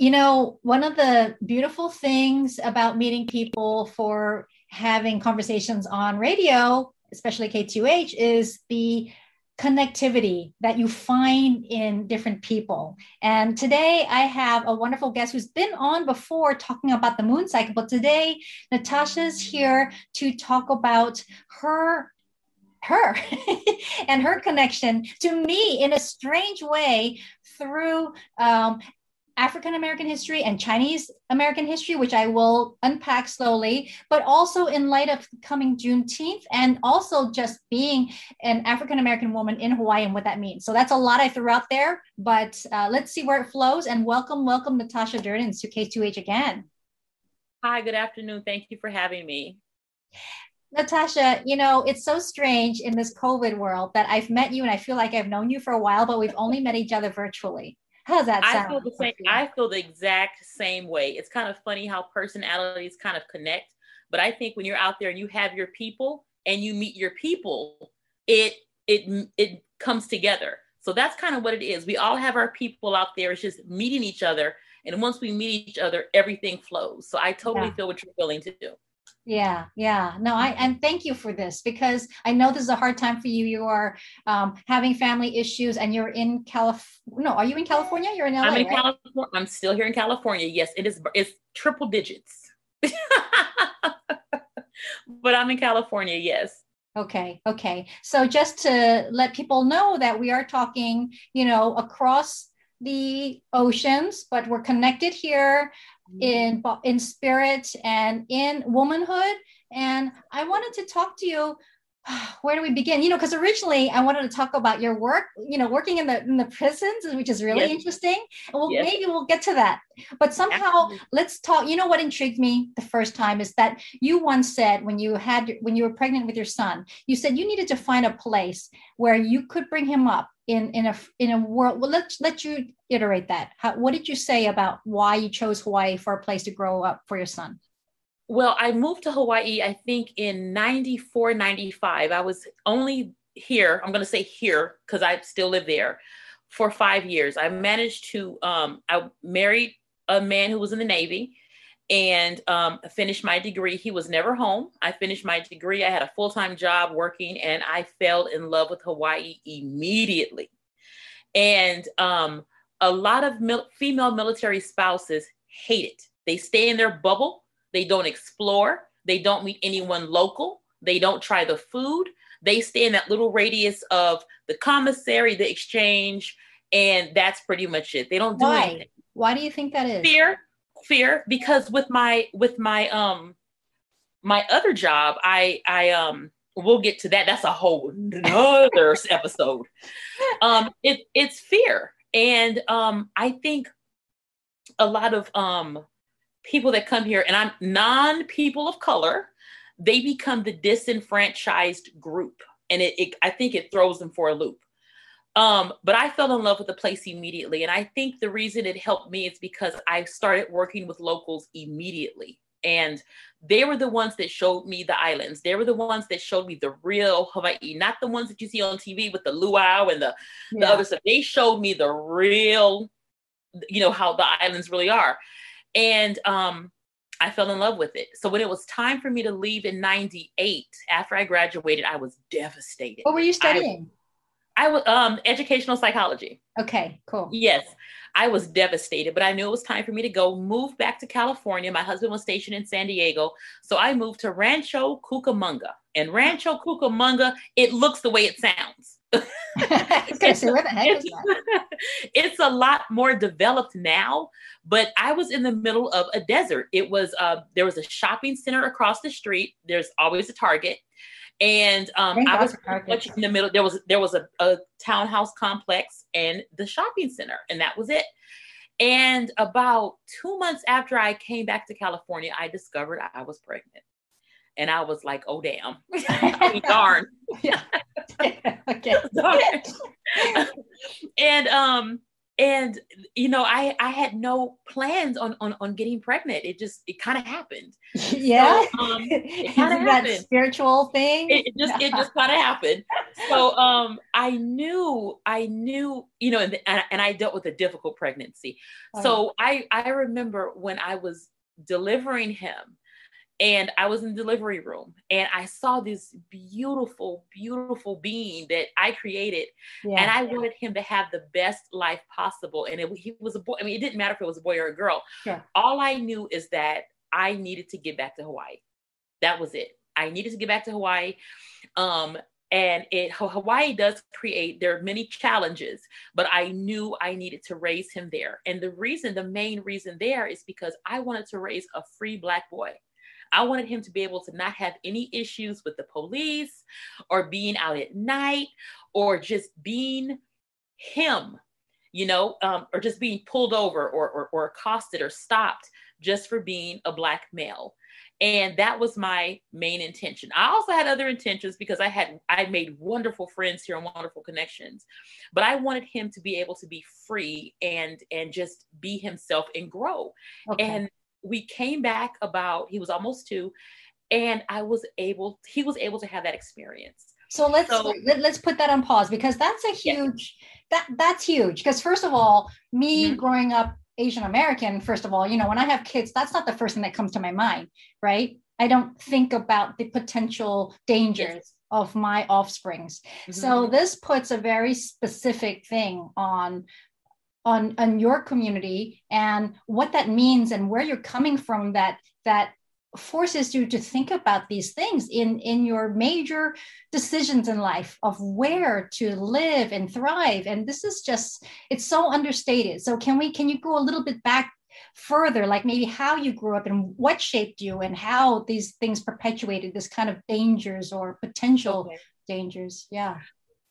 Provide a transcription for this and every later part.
you know, one of the beautiful things about meeting people for having conversations on radio, especially K2H, is the connectivity that you find in different people. And today I have a wonderful guest who's been on before talking about the moon cycle, but today Natasha's here to talk about her her and her connection to me in a strange way through um, African American history and Chinese American history, which I will unpack slowly, but also in light of coming Juneteenth and also just being an African American woman in Hawaii and what that means. So that's a lot I threw out there, but uh, let's see where it flows. And welcome, welcome, Natasha Durden to K2H again. Hi, good afternoon. Thank you for having me. Natasha, you know, it's so strange in this COVID world that I've met you and I feel like I've known you for a while, but we've only met each other virtually. How's that sound? I feel the same. I feel the exact same way. It's kind of funny how personalities kind of connect, but I think when you're out there and you have your people and you meet your people, it it it comes together. So that's kind of what it is. We all have our people out there. It's just meeting each other, and once we meet each other, everything flows. So I totally yeah. feel what you're willing to do. Yeah, yeah. No, I and thank you for this because I know this is a hard time for you. You are um, having family issues, and you're in California. No, are you in California? You're in LA. I'm in right? California. I'm still here in California. Yes, it is. It's triple digits. but I'm in California. Yes. Okay. Okay. So just to let people know that we are talking, you know, across the oceans, but we're connected here in in spirit and in womanhood. And i wanted to talk to you where do we begin you know because originally i wanted to talk about your work you know working in the in the prisons which is really yes. interesting and we'll, yes. maybe we'll get to that but somehow Absolutely. let's talk you know what intrigued me the first time is that you once said when you had when you were pregnant with your son you said you needed to find a place where you could bring him up in in a in a world well let's let you iterate that How, what did you say about why you chose hawaii for a place to grow up for your son well i moved to hawaii i think in 94 95 i was only here i'm going to say here because i still live there for five years i managed to um, i married a man who was in the navy and um, finished my degree. He was never home. I finished my degree. I had a full time job working, and I fell in love with Hawaii immediately. And um, a lot of mil- female military spouses hate it. They stay in their bubble, they don't explore, they don't meet anyone local, they don't try the food. They stay in that little radius of the commissary, the exchange, and that's pretty much it. They don't do Why? anything. Why do you think that is? Fear fear because with my with my um my other job i i um we'll get to that that's a whole another episode um it it's fear and um i think a lot of um people that come here and i'm non people of color they become the disenfranchised group and it, it i think it throws them for a loop um, but I fell in love with the place immediately. And I think the reason it helped me is because I started working with locals immediately. And they were the ones that showed me the islands. They were the ones that showed me the real Hawaii, not the ones that you see on TV with the luau and the, yeah. the other stuff. They showed me the real, you know, how the islands really are. And um, I fell in love with it. So when it was time for me to leave in 98, after I graduated, I was devastated. What were you studying? I, I was um educational psychology. Okay, cool. Yes. I was devastated, but I knew it was time for me to go move back to California. My husband was stationed in San Diego. So I moved to Rancho Cucamonga. And Rancho Cucamonga, it looks the way it sounds. It's, where the heck is that? it's a lot more developed now, but I was in the middle of a desert. It was uh, there was a shopping center across the street. There's always a Target and um, I was much in the middle. There was there was a, a townhouse complex and the shopping center, and that was it. And about two months after I came back to California, I discovered I was pregnant, and I was like, "Oh damn, darn." okay. Darn. and um, and you know i i had no plans on on, on getting pregnant it just it kind of happened yeah so, um, it kind of happened spiritual thing it, it just it just kind of happened so um i knew i knew you know and, and i dealt with a difficult pregnancy oh. so i i remember when i was delivering him and I was in the delivery room and I saw this beautiful, beautiful being that I created. Yeah. And I wanted him to have the best life possible. And it, he was a boy. I mean, it didn't matter if it was a boy or a girl. Yeah. All I knew is that I needed to get back to Hawaii. That was it. I needed to get back to Hawaii. Um, and it Hawaii does create there are many challenges, but I knew I needed to raise him there. And the reason, the main reason there is because I wanted to raise a free black boy. I wanted him to be able to not have any issues with the police or being out at night or just being him, you know, um, or just being pulled over or, or, or accosted or stopped just for being a Black male. And that was my main intention. I also had other intentions because I had I made wonderful friends here and wonderful connections. But I wanted him to be able to be free and and just be himself and grow. Okay. And we came back about he was almost two and i was able he was able to have that experience so let's so, let, us put that on pause because that's a huge yeah. that that's huge because first of all me mm-hmm. growing up asian american first of all you know when i have kids that's not the first thing that comes to my mind right i don't think about the potential dangers yes. of my offsprings mm-hmm. so this puts a very specific thing on on on your community and what that means and where you're coming from that that forces you to think about these things in in your major decisions in life of where to live and thrive. And this is just it's so understated. So can we can you go a little bit back further like maybe how you grew up and what shaped you and how these things perpetuated this kind of dangers or potential okay. dangers? Yeah.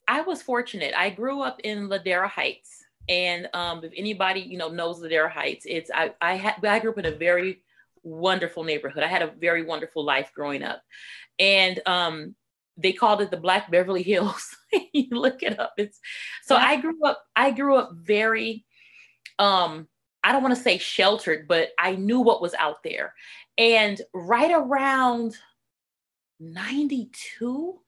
I was fortunate. I grew up in ladera heights and um, if anybody you know knows Ladera Heights, it's I I, had, I grew up in a very wonderful neighborhood. I had a very wonderful life growing up, and um, they called it the Black Beverly Hills. you look it up. It's so yeah. I grew up. I grew up very. Um, I don't want to say sheltered, but I knew what was out there, and right around ninety two,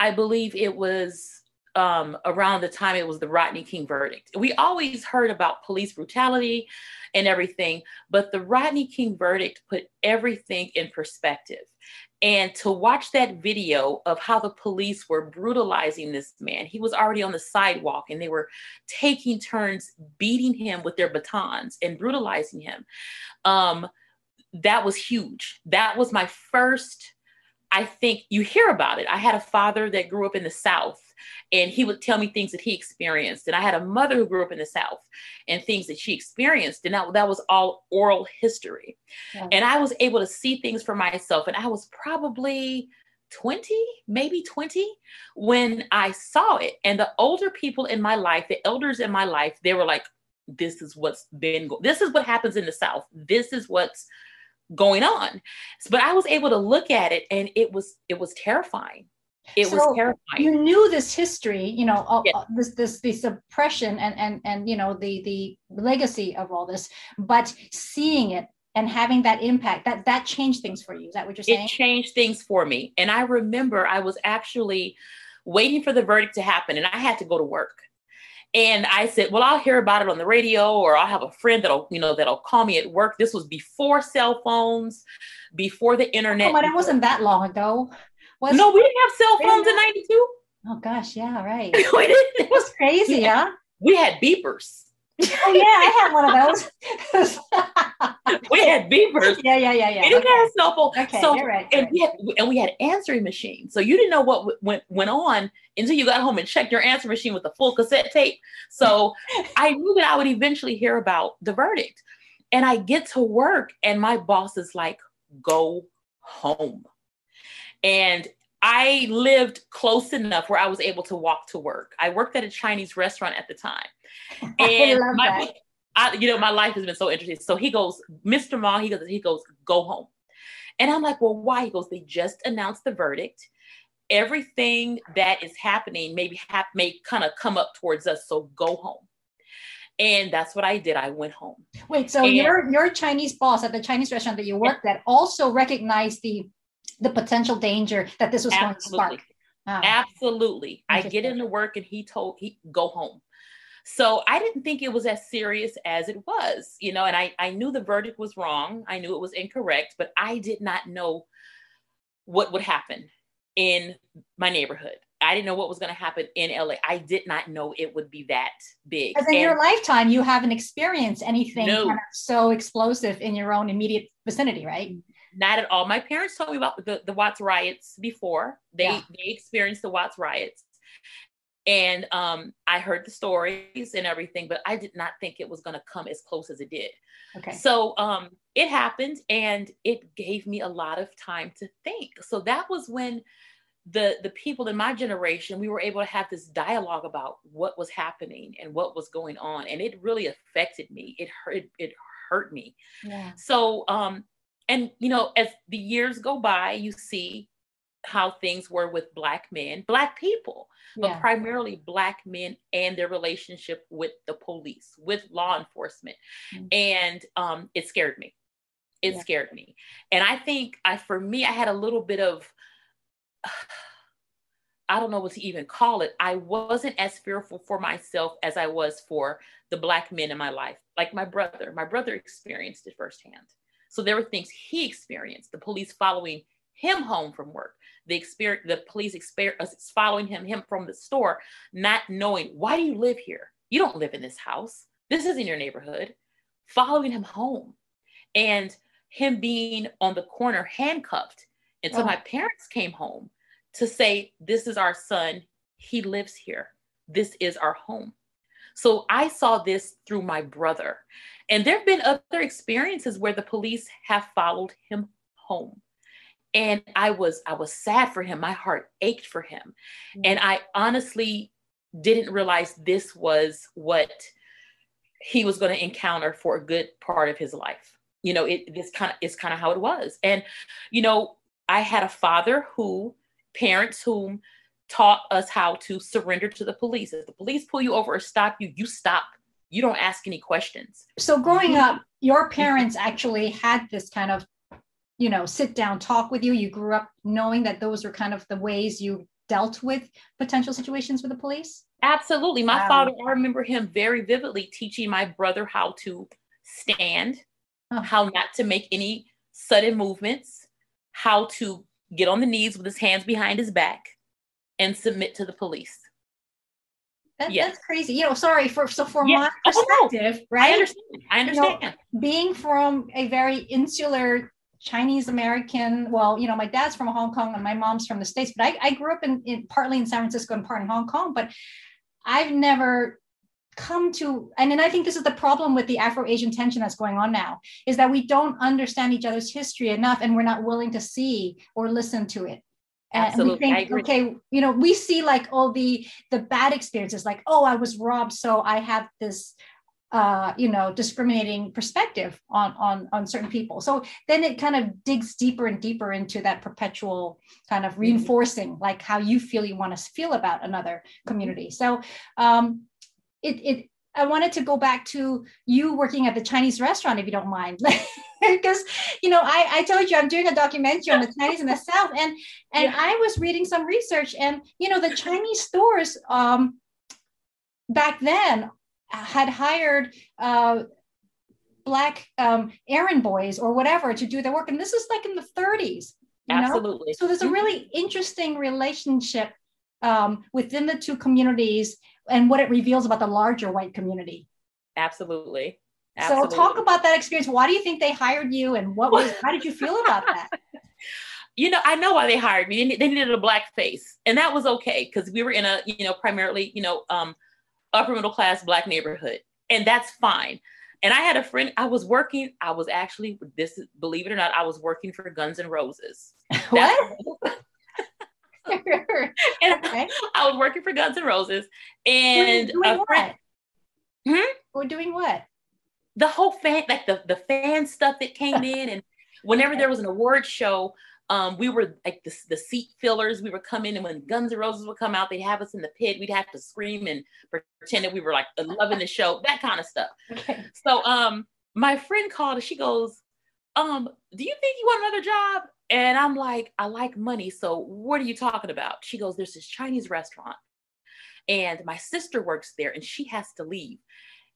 I believe it was um, around the time it was the Rodney King verdict. We always heard about police brutality and everything, but the Rodney King verdict put everything in perspective. And to watch that video of how the police were brutalizing this man, he was already on the sidewalk and they were taking turns beating him with their batons and brutalizing him. Um, that was huge. That was my first I think you hear about it. I had a father that grew up in the South and he would tell me things that he experienced. And I had a mother who grew up in the South and things that she experienced. And that, that was all oral history. Yeah. And I was able to see things for myself. And I was probably 20, maybe 20, when I saw it. And the older people in my life, the elders in my life, they were like, this is what's been, go- this is what happens in the South. This is what's going on but i was able to look at it and it was it was terrifying it so was terrifying you knew this history you know uh, yes. uh, this this the suppression and and and you know the the legacy of all this but seeing it and having that impact that that changed things for you is that what you're saying it changed things for me and i remember i was actually waiting for the verdict to happen and i had to go to work and I said, well, I'll hear about it on the radio or I'll have a friend that'll, you know, that'll call me at work. This was before cell phones, before the internet. Oh, but it wasn't that long ago. Was no, we didn't have cell phones in 92. Oh gosh, yeah, right. we didn't. It was crazy, yeah. We had beepers. oh yeah, I had one of those. we had beepers. Yeah, yeah, yeah, yeah. We didn't okay. have cell phone. Okay, so, you're right. And, right. We had, and we had answering machines. So you didn't know what went went on until you got home and checked your answer machine with a full cassette tape. So I knew that I would eventually hear about the verdict. And I get to work, and my boss is like, "Go home." And I lived close enough where I was able to walk to work. I worked at a Chinese restaurant at the time. And my, I, you know, my life has been so interesting. So he goes, Mr. Ma, he goes, he goes, go home. And I'm like, well, why? He goes, they just announced the verdict. Everything that is happening maybe have may kind of come up towards us. So go home. And that's what I did. I went home. Wait, so and, your your Chinese boss at the Chinese restaurant that you worked at also recognized the the potential danger that this was absolutely. going to spark. Wow. Absolutely. I get into work and he told he go home. So I didn't think it was as serious as it was, you know, and I, I knew the verdict was wrong. I knew it was incorrect, but I did not know what would happen in my neighborhood. I didn't know what was going to happen in LA. I did not know it would be that big. Because in and your lifetime, you haven't experienced anything no. kind of so explosive in your own immediate vicinity, right? Not at all. My parents told me about the, the Watts riots before. They yeah. they experienced the Watts riots. And um, I heard the stories and everything, but I did not think it was going to come as close as it did. Okay. So um, it happened, and it gave me a lot of time to think. So that was when the the people in my generation we were able to have this dialogue about what was happening and what was going on, and it really affected me. It hurt. It hurt me. Yeah. So um, and you know, as the years go by, you see how things were with black men, black people, but yeah. primarily black men and their relationship with the police, with law enforcement. Mm-hmm. And um, it scared me. It yeah. scared me. And I think I for me, I had a little bit of I don't know what to even call it. I wasn't as fearful for myself as I was for the black men in my life. Like my brother, my brother experienced it firsthand. So there were things he experienced, the police following him home from work, the experience, the police experience uh, following him, him from the store, not knowing why do you live here? You don't live in this house. This isn't your neighborhood. Following him home, and him being on the corner handcuffed until oh. my parents came home to say, "This is our son. He lives here. This is our home." So I saw this through my brother. And there have been other experiences where the police have followed him home. And I was I was sad for him. My heart ached for him. Mm-hmm. And I honestly didn't realize this was what he was going to encounter for a good part of his life. You know, it this kind of is kind of how it was. And you know, I had a father who parents whom taught us how to surrender to the police. If the police pull you over or stop you, you stop you don't ask any questions. So growing mm-hmm. up, your parents actually had this kind of, you know, sit down talk with you. You grew up knowing that those were kind of the ways you dealt with potential situations with the police? Absolutely. My wow. father, I remember him very vividly teaching my brother how to stand, oh. how not to make any sudden movements, how to get on the knees with his hands behind his back and submit to the police. That, yes. That's crazy. You know, sorry for so from yes. my oh, perspective, oh, right? I understand. I understand. You know, being from a very insular Chinese American, well, you know, my dad's from Hong Kong and my mom's from the States, but I, I grew up in, in partly in San Francisco and part in Hong Kong, but I've never come to and then i think this is the problem with the afro-asian tension that's going on now is that we don't understand each other's history enough and we're not willing to see or listen to it Absolutely. And we think, okay, you know, we see like all the the bad experiences, like, oh, I was robbed, so I have this uh, you know, discriminating perspective on on on certain people. So then it kind of digs deeper and deeper into that perpetual kind of mm-hmm. reinforcing, like how you feel you want to feel about another community. So um, it it I wanted to go back to you working at the Chinese restaurant, if you don't mind, because you know I, I told you I'm doing a documentary on the Chinese in the South, and and yeah. I was reading some research, and you know the Chinese stores um, back then had hired uh, black um, errand boys or whatever to do their work, and this is like in the 30s. Absolutely. Know? So there's a mm-hmm. really interesting relationship um, within the two communities and what it reveals about the larger white community. Absolutely. Absolutely. So talk about that experience. Why do you think they hired you and what was how did you feel about that? you know, I know why they hired me. They needed a black face. And that was okay because we were in a, you know, primarily, you know, um, upper middle class black neighborhood. And that's fine. And I had a friend, I was working, I was actually, this believe it or not, I was working for Guns N' Roses. What? And okay. I, was working for Guns N' Roses, and doing what? Hmm? We're doing what? The whole fan, like the the fan stuff that came in, and whenever okay. there was an award show, Um, we were like the, the seat fillers. We would come in, and when Guns N' Roses would come out, they'd have us in the pit. We'd have to scream and pretend that we were like loving the show, that kind of stuff. Okay. So, um, my friend called and she goes, um, do you think you want another job? And I'm like, I like money. So what are you talking about? She goes, There's this Chinese restaurant, and my sister works there, and she has to leave.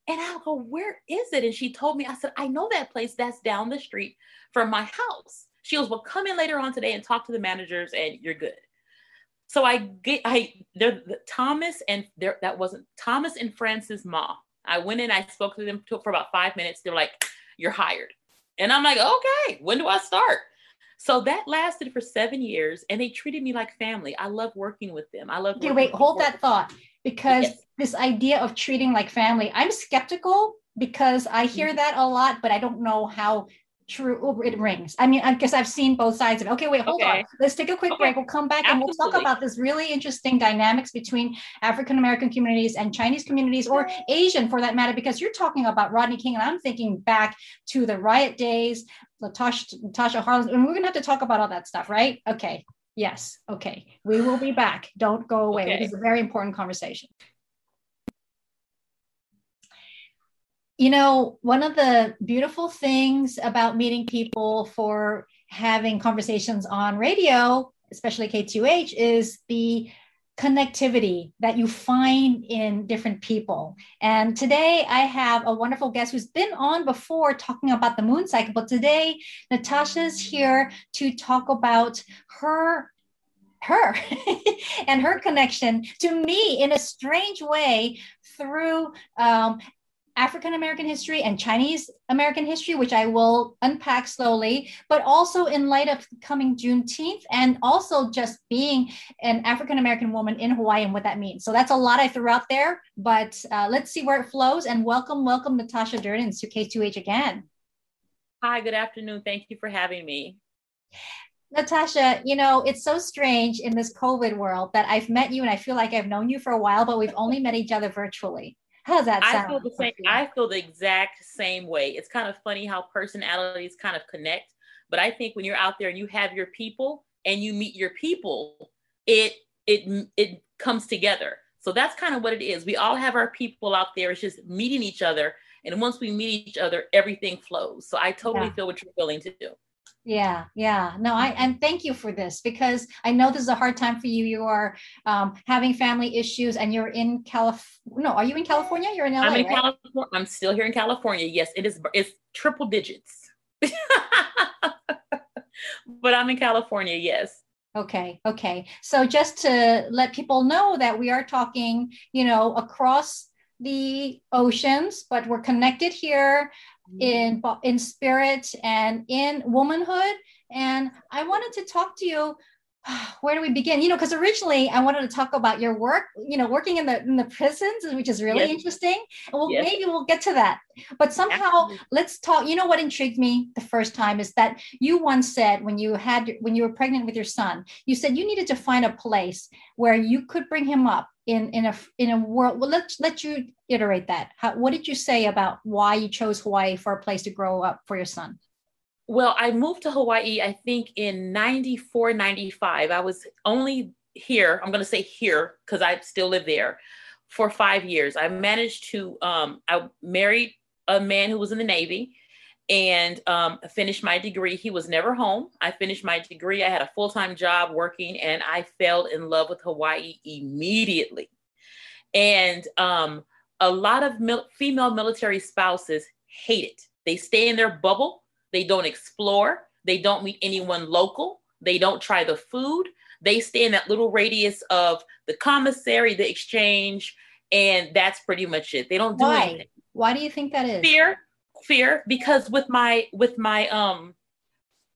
And I'll go, Where is it? And she told me, I said, I know that place that's down the street from my house. She goes, Well, come in later on today and talk to the managers, and you're good. So I get, I, there, Thomas and there, that wasn't Thomas and Francis Ma. I went in, I spoke to them for about five minutes. They're like, You're hired. And I'm like, Okay, when do I start? So that lasted for seven years, and they treated me like family. I love working with them. I love. Okay, wait, hold that thought because yes. this idea of treating like family, I'm skeptical because I hear mm-hmm. that a lot, but I don't know how true oh, it rings. I mean, I guess I've seen both sides of it. Okay, wait, hold okay. on. Let's take a quick okay. break. We'll come back Absolutely. and we'll talk about this really interesting dynamics between African American communities and Chinese communities or Asian for that matter, because you're talking about Rodney King, and I'm thinking back to the riot days, Latasha, Natasha Harlins and we're gonna have to talk about all that stuff, right? Okay. Yes. Okay. We will be back. Don't go away. Okay. Is a very important conversation. You know, one of the beautiful things about meeting people for having conversations on radio, especially K2H, is the connectivity that you find in different people. And today I have a wonderful guest who's been on before talking about the moon cycle, but today Natasha's here to talk about her her and her connection to me in a strange way through um, African American history and Chinese American history, which I will unpack slowly, but also in light of coming Juneteenth and also just being an African American woman in Hawaii and what that means. So that's a lot I threw out there, but uh, let's see where it flows. And welcome, welcome, Natasha Durden to K2H again. Hi, good afternoon. Thank you for having me. Natasha, you know, it's so strange in this COVID world that I've met you and I feel like I've known you for a while, but we've only met each other virtually. How's that sound? I feel the same. I feel the exact same way. It's kind of funny how personalities kind of connect, but I think when you're out there and you have your people and you meet your people, it it it comes together. So that's kind of what it is. We all have our people out there. It's just meeting each other, and once we meet each other, everything flows. So I totally yeah. feel what you're willing to do. Yeah, yeah. No, I and thank you for this because I know this is a hard time for you. You are um, having family issues, and you're in California. No, are you in California? You're in LA. I'm in right? California. I'm still here in California. Yes, it is. It's triple digits. but I'm in California. Yes. Okay. Okay. So just to let people know that we are talking, you know, across the oceans, but we're connected here in mm-hmm. in spirit and in womanhood. And i wanted to talk to you where do we begin you know because originally i wanted to talk about your work you know working in the in the prisons which is really yes. interesting and we'll, yes. maybe we'll get to that but somehow Absolutely. let's talk you know what intrigued me the first time is that you once said when you had when you were pregnant with your son you said you needed to find a place where you could bring him up in in a in a world well let's let you iterate that How, what did you say about why you chose hawaii for a place to grow up for your son well i moved to hawaii i think in 94 95 i was only here i'm going to say here because i still live there for five years i managed to um, i married a man who was in the navy and um, finished my degree. He was never home. I finished my degree. I had a full time job working, and I fell in love with Hawaii immediately. And um, a lot of mil- female military spouses hate it. They stay in their bubble, they don't explore, they don't meet anyone local, they don't try the food. They stay in that little radius of the commissary, the exchange, and that's pretty much it. They don't do Why? anything. Why do you think that is? Fear fear because with my with my um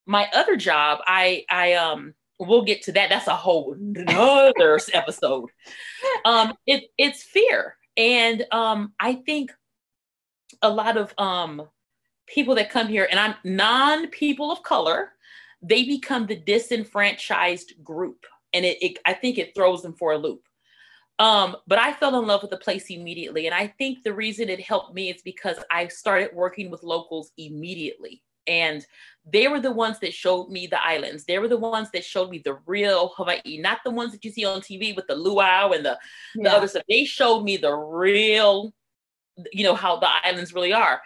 my other job i i um we'll get to that that's a whole other episode um it it's fear and um i think a lot of um people that come here and i'm non people of color they become the disenfranchised group and it, it i think it throws them for a loop um, but I fell in love with the place immediately. And I think the reason it helped me is because I started working with locals immediately. And they were the ones that showed me the islands. They were the ones that showed me the real Hawaii, not the ones that you see on TV with the luau and the, yeah. the other stuff. They showed me the real, you know, how the islands really are.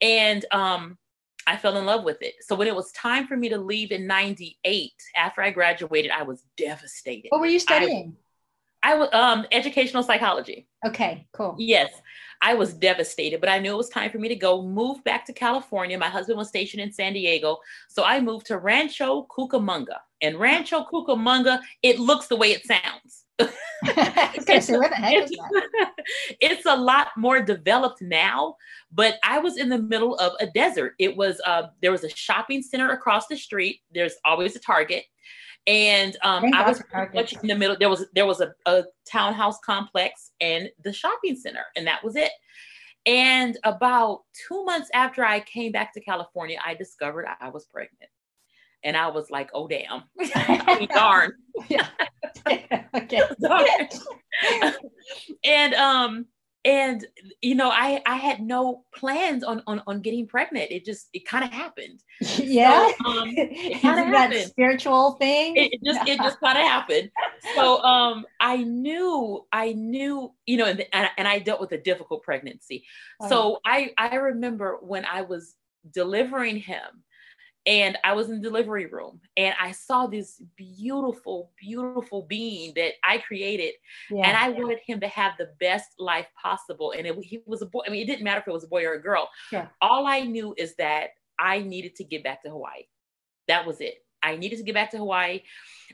And um, I fell in love with it. So when it was time for me to leave in 98, after I graduated, I was devastated. What were you studying? I, I was um educational psychology. Okay, cool. Yes. I was devastated, but I knew it was time for me to go move back to California. My husband was stationed in San Diego. So I moved to Rancho Cucamonga. And Rancho Cucamonga, it looks the way it sounds. it's, where the heck is that? it's a lot more developed now, but I was in the middle of a desert. It was uh, there was a shopping center across the street. There's always a Target, and um, I was much in the middle. There was there was a, a townhouse complex and the shopping center, and that was it. And about two months after I came back to California, I discovered I was pregnant. And I was like, oh, damn. darn. okay. and um, and you know i i had no plans on on, on getting pregnant it just it kind of happened yeah so, um, it kind of happened spiritual thing it, it just it just kind of happened so um i knew i knew you know and, and i dealt with a difficult pregnancy oh. so i i remember when i was delivering him and I was in the delivery room and I saw this beautiful, beautiful being that I created. Yeah. And I wanted him to have the best life possible. And it, he was a boy. I mean, it didn't matter if it was a boy or a girl. Yeah. All I knew is that I needed to get back to Hawaii. That was it. I needed to get back to Hawaii.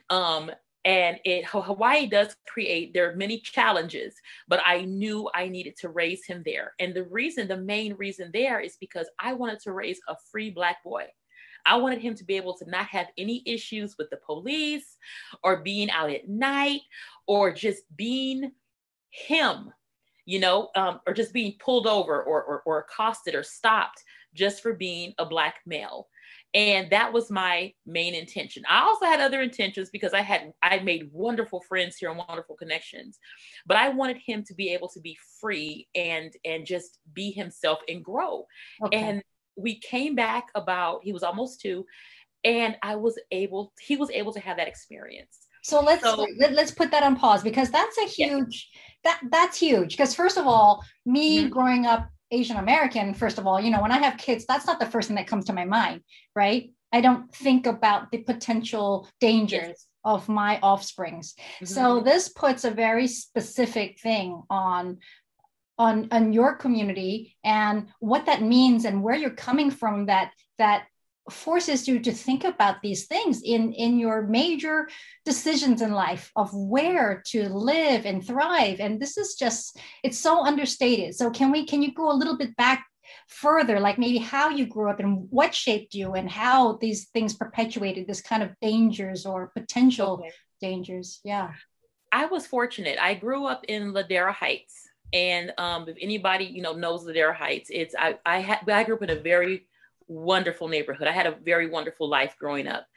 Um, and it Hawaii does create there are many challenges, but I knew I needed to raise him there. And the reason, the main reason there is because I wanted to raise a free black boy. I wanted him to be able to not have any issues with the police or being out at night or just being him, you know, um, or just being pulled over or, or, or accosted or stopped just for being a Black male. And that was my main intention. I also had other intentions because I had I made wonderful friends here and wonderful connections. But I wanted him to be able to be free and and just be himself and grow. Okay. And we came back about he was almost two and i was able he was able to have that experience so let's so, let, us put that on pause because that's a huge yeah. that that's huge because first of all me mm-hmm. growing up asian american first of all you know when i have kids that's not the first thing that comes to my mind right i don't think about the potential dangers yes. of my offsprings mm-hmm. so this puts a very specific thing on on on your community and what that means and where you're coming from that that forces you to think about these things in in your major decisions in life of where to live and thrive. And this is just it's so understated. So can we can you go a little bit back further like maybe how you grew up and what shaped you and how these things perpetuated this kind of dangers or potential okay. dangers? Yeah. I was fortunate. I grew up in ladera heights and um, if anybody you know knows Ladera Heights, it's I I, had, I grew up in a very wonderful neighborhood. I had a very wonderful life growing up,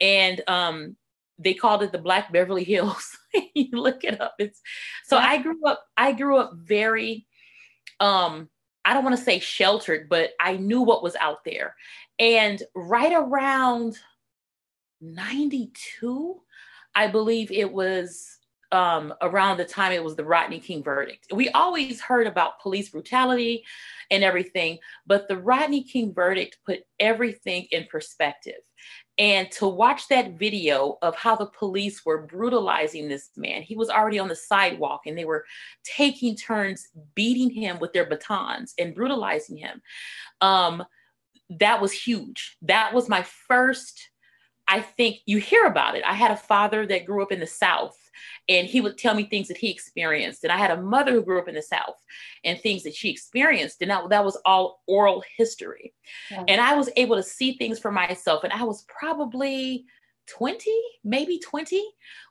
and um, they called it the Black Beverly Hills. you look it up. It's so. I grew up. I grew up very. Um, I don't want to say sheltered, but I knew what was out there, and right around ninety two, I believe it was um, around the time it was the Rodney King verdict. We always heard about police brutality and everything, but the Rodney King verdict put everything in perspective. And to watch that video of how the police were brutalizing this man, he was already on the sidewalk and they were taking turns beating him with their batons and brutalizing him. Um, that was huge. That was my first I think you hear about it. I had a father that grew up in the South and he would tell me things that he experienced. And I had a mother who grew up in the South and things that she experienced. And that, that was all oral history. Yeah. And I was able to see things for myself. And I was probably 20, maybe 20,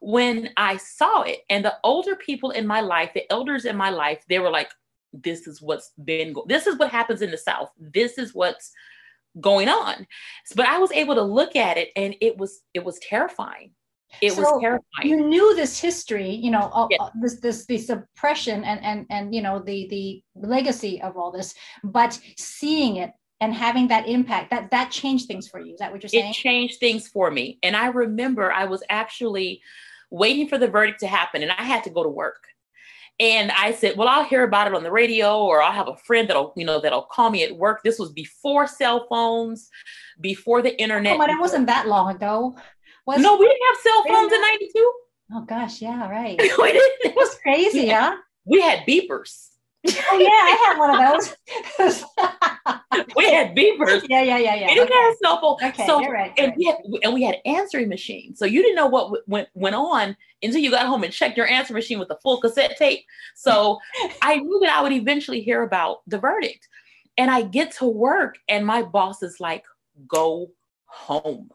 when I saw it. And the older people in my life, the elders in my life, they were like, this is what's been, go- this is what happens in the South. This is what's going on but i was able to look at it and it was it was terrifying it so was terrifying. you knew this history you know uh, this this the suppression and and and you know the the legacy of all this but seeing it and having that impact that that changed things for you. Is that what you're saying? it changed things for me. And i remember i was actually waiting for the verdict to happen and i had to go to work. And i said well i'll hear about it on the radio or i'll have a friend that'll you know that'll call me at work. This was before cell phones before the internet. oh, but it wasn't that long ago was no we didn't have cell phones in 92 oh gosh yeah right we didn't. it was crazy huh we had beepers oh yeah, I had one of those. we had beepers. Yeah, yeah, yeah, yeah. We didn't okay. have cell phone. Okay, so, you're right. And, we had, and we had answering machines. So you didn't know what went went on until you got home and checked your answer machine with a full cassette tape. So I knew that I would eventually hear about the verdict. And I get to work and my boss is like, go home.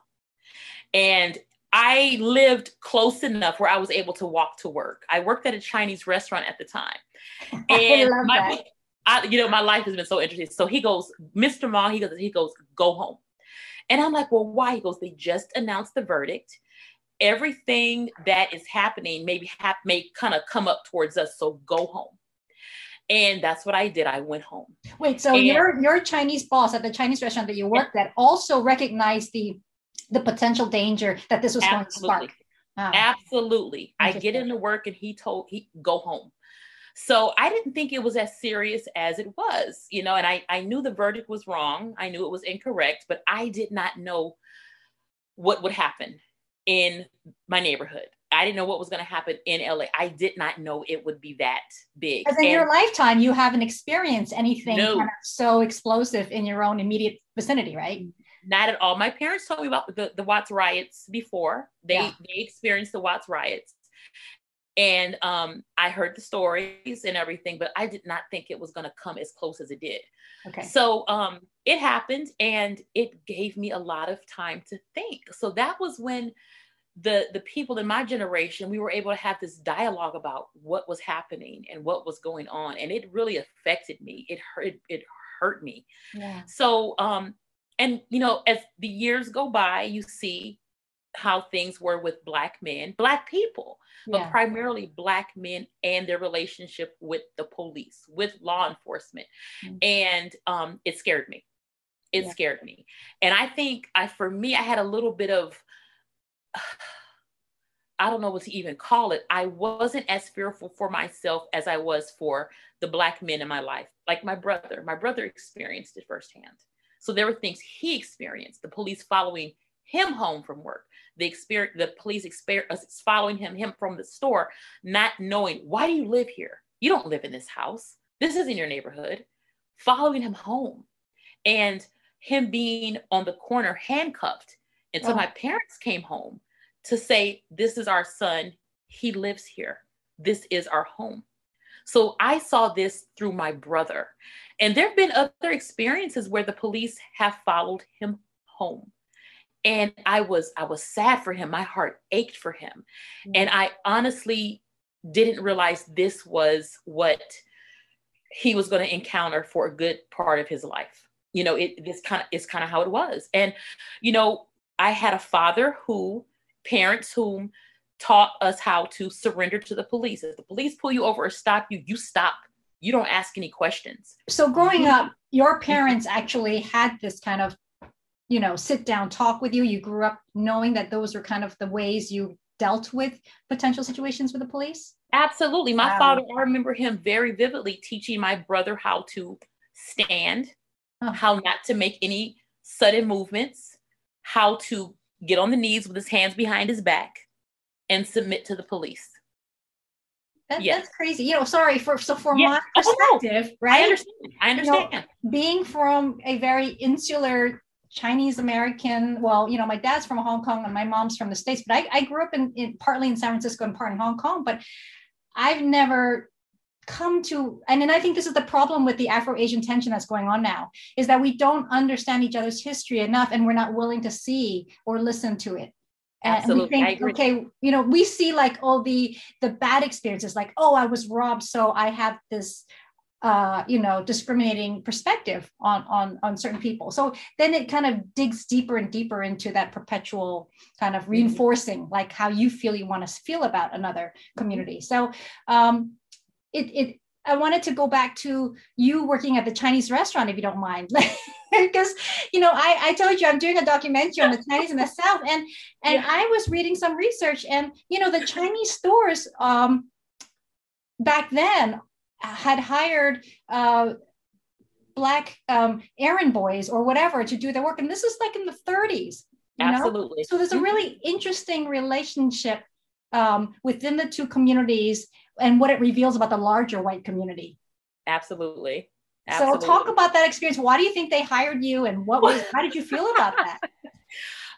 And I lived close enough where I was able to walk to work. I worked at a Chinese restaurant at the time. And my, I, you know, my life has been so interesting. So he goes, Mr. Ma, he goes, he goes, go home. And I'm like, well, why? He goes, they just announced the verdict. Everything that is happening maybe have may kind of come up towards us. So go home. And that's what I did. I went home. Wait, so and, your your Chinese boss at the Chinese restaurant that you worked at also recognized the the potential danger that this was absolutely. going to spark. Wow. Absolutely. I get into work and he told he go home. So I didn't think it was as serious as it was, you know, and I, I knew the verdict was wrong. I knew it was incorrect, but I did not know what would happen in my neighborhood. I didn't know what was going to happen in LA. I did not know it would be that big. Because in and your lifetime, you haven't experienced anything no. kind of so explosive in your own immediate vicinity, right? Not at all. My parents told me about the, the Watts riots before. They yeah. they experienced the Watts riots. And um, I heard the stories and everything, but I did not think it was going to come as close as it did. Okay. So um, it happened, and it gave me a lot of time to think. So that was when the the people in my generation we were able to have this dialogue about what was happening and what was going on, and it really affected me. It hurt. It hurt me. Yeah. So um, and you know, as the years go by, you see how things were with black men, black people, but yeah. primarily black men and their relationship with the police, with law enforcement. Mm-hmm. And um, it scared me. It yeah. scared me. And I think I for me, I had a little bit of I don't know what to even call it. I wasn't as fearful for myself as I was for the black men in my life. Like my brother. My brother experienced it firsthand. So there were things he experienced, the police following him home from work, the experience, the police experience uh, following him, him from the store, not knowing why do you live here? You don't live in this house. This isn't your neighborhood. Following him home, and him being on the corner handcuffed until oh. my parents came home to say, "This is our son. He lives here. This is our home." So I saw this through my brother. And there have been other experiences where the police have followed him home. And I was I was sad for him. My heart ached for him. Mm-hmm. And I honestly didn't realize this was what he was going to encounter for a good part of his life. You know, it this kind of is kind of how it was. And you know, I had a father who parents whom taught us how to surrender to the police. If the police pull you over or stop you, you stop. You don't ask any questions. So growing mm-hmm. up, your parents actually had this kind of, you know, sit down talk with you. You grew up knowing that those were kind of the ways you dealt with potential situations with the police? Absolutely. My wow. father, I remember him very vividly teaching my brother how to stand, huh. how not to make any sudden movements, how to get on the knees with his hands behind his back, and submit to the police. That, yes. That's crazy. You know, sorry for so from yes. my oh, perspective, oh, right? I understand. I understand. You know, being from a very insular Chinese American, well, you know, my dad's from Hong Kong and my mom's from the States, but I, I grew up in, in partly in San Francisco and part in Hong Kong, but I've never come to and, and i think this is the problem with the afro-asian tension that's going on now is that we don't understand each other's history enough and we're not willing to see or listen to it Absolutely. And we think, okay, you know, we see like all the the bad experiences, like, oh, I was robbed, so I have this uh, you know, discriminating perspective on on on certain people. So then it kind of digs deeper and deeper into that perpetual kind of mm-hmm. reinforcing, like how you feel you want to feel about another community. So um, it it I wanted to go back to you working at the Chinese restaurant, if you don't mind. because you know I, I told you i'm doing a documentary on the chinese in the south and and yeah. i was reading some research and you know the chinese stores um back then had hired uh black um errand boys or whatever to do their work and this is like in the 30s absolutely know? so there's a mm-hmm. really interesting relationship um, within the two communities and what it reveals about the larger white community absolutely Absolutely. So talk about that experience. Why do you think they hired you and what was how did you feel about that?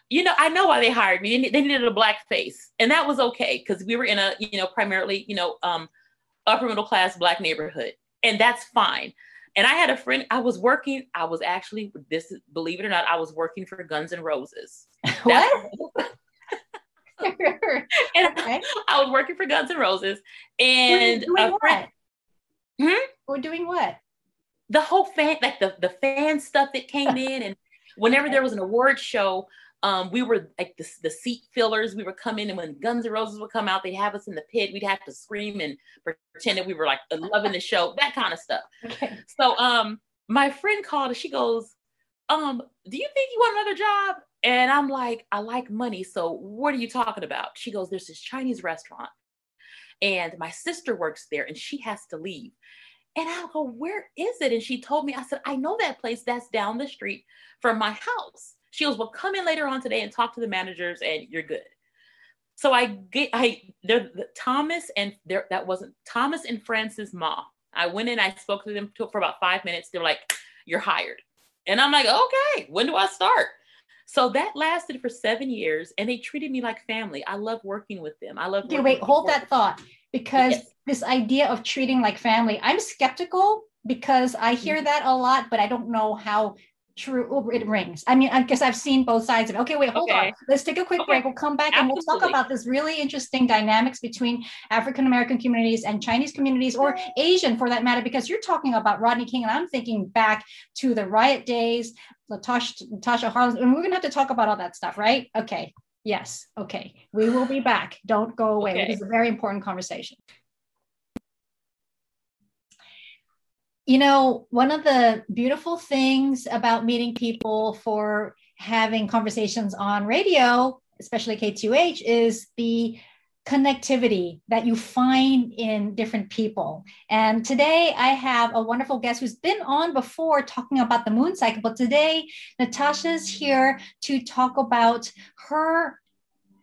You know, I know why they hired me. They needed a black face. And that was okay because we were in a, you know, primarily, you know, um, upper middle class black neighborhood. And that's fine. And I had a friend, I was working, I was actually, this believe it or not, I was working for Guns N' Roses. What? and okay. I was working for Guns N' Roses. And doing what? Hmm? We're doing what? the whole fan, like the, the fan stuff that came in. And whenever there was an award show, um, we were like the, the seat fillers. We would come in, and when Guns N' Roses would come out, they'd have us in the pit. We'd have to scream and pretend that we were like loving the show, that kind of stuff. Okay. So, um, my friend called and she goes, um, do you think you want another job? And I'm like, I like money. So what are you talking about? She goes, there's this Chinese restaurant and my sister works there and she has to leave. And I go, where is it? And she told me, I said, I know that place that's down the street from my house. She goes, well, come in later on today and talk to the managers and you're good. So I get, I, there, Thomas and there, that wasn't Thomas and Francis Ma. I went in, I spoke to them for about five minutes. They're like, you're hired. And I'm like, okay, when do I start? So that lasted for seven years and they treated me like family. I love working with them. I love. Okay, wait, hold that thought because yes. this idea of treating like family, I'm skeptical because I hear mm-hmm. that a lot, but I don't know how true it rings. I mean, I guess I've seen both sides of it. Okay, wait, hold okay. on. Let's take a quick okay. break. We'll come back Absolutely. and we'll talk about this really interesting dynamics between African American communities and Chinese communities or Asian for that matter, because you're talking about Rodney King and I'm thinking back to the riot days, Latasha, Latasha Harlins, and we're gonna have to talk about all that stuff, right? Okay. Yes. Okay. We will be back. Don't go away. Okay. It is a very important conversation. You know, one of the beautiful things about meeting people for having conversations on radio, especially K2H, is the connectivity that you find in different people. And today I have a wonderful guest who's been on before talking about the moon cycle, but today Natasha's here to talk about her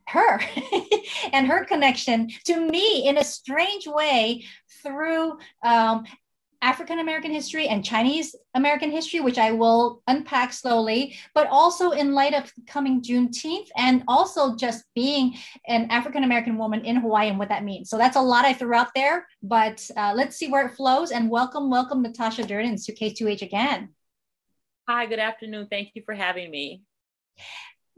her and her connection to me in a strange way through um, African American history and Chinese American history, which I will unpack slowly, but also in light of coming Juneteenth and also just being an African American woman in Hawaii and what that means. So that's a lot I threw out there, but uh, let's see where it flows. And welcome, welcome Natasha Durden to K2H again. Hi, good afternoon. Thank you for having me.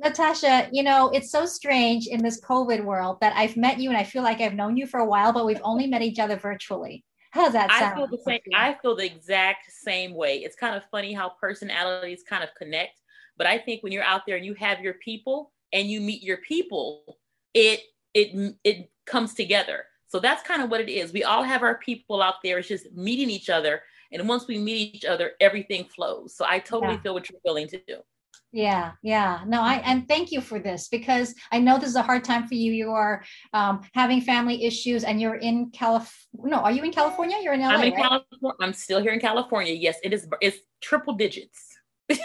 Natasha, you know, it's so strange in this COVID world that I've met you and I feel like I've known you for a while, but we've only met each other virtually. How's that sound? I feel the same. I feel the exact same way. It's kind of funny how personalities kind of connect, but I think when you're out there and you have your people and you meet your people, it it it comes together. So that's kind of what it is. We all have our people out there. It's just meeting each other, and once we meet each other, everything flows. So I totally yeah. feel what you're willing to do. Yeah, yeah. No, I and thank you for this because I know this is a hard time for you. You are um, having family issues, and you're in California. No, are you in California? You're in LA. I'm in right? California. I'm still here in California. Yes, it is. It's triple digits. but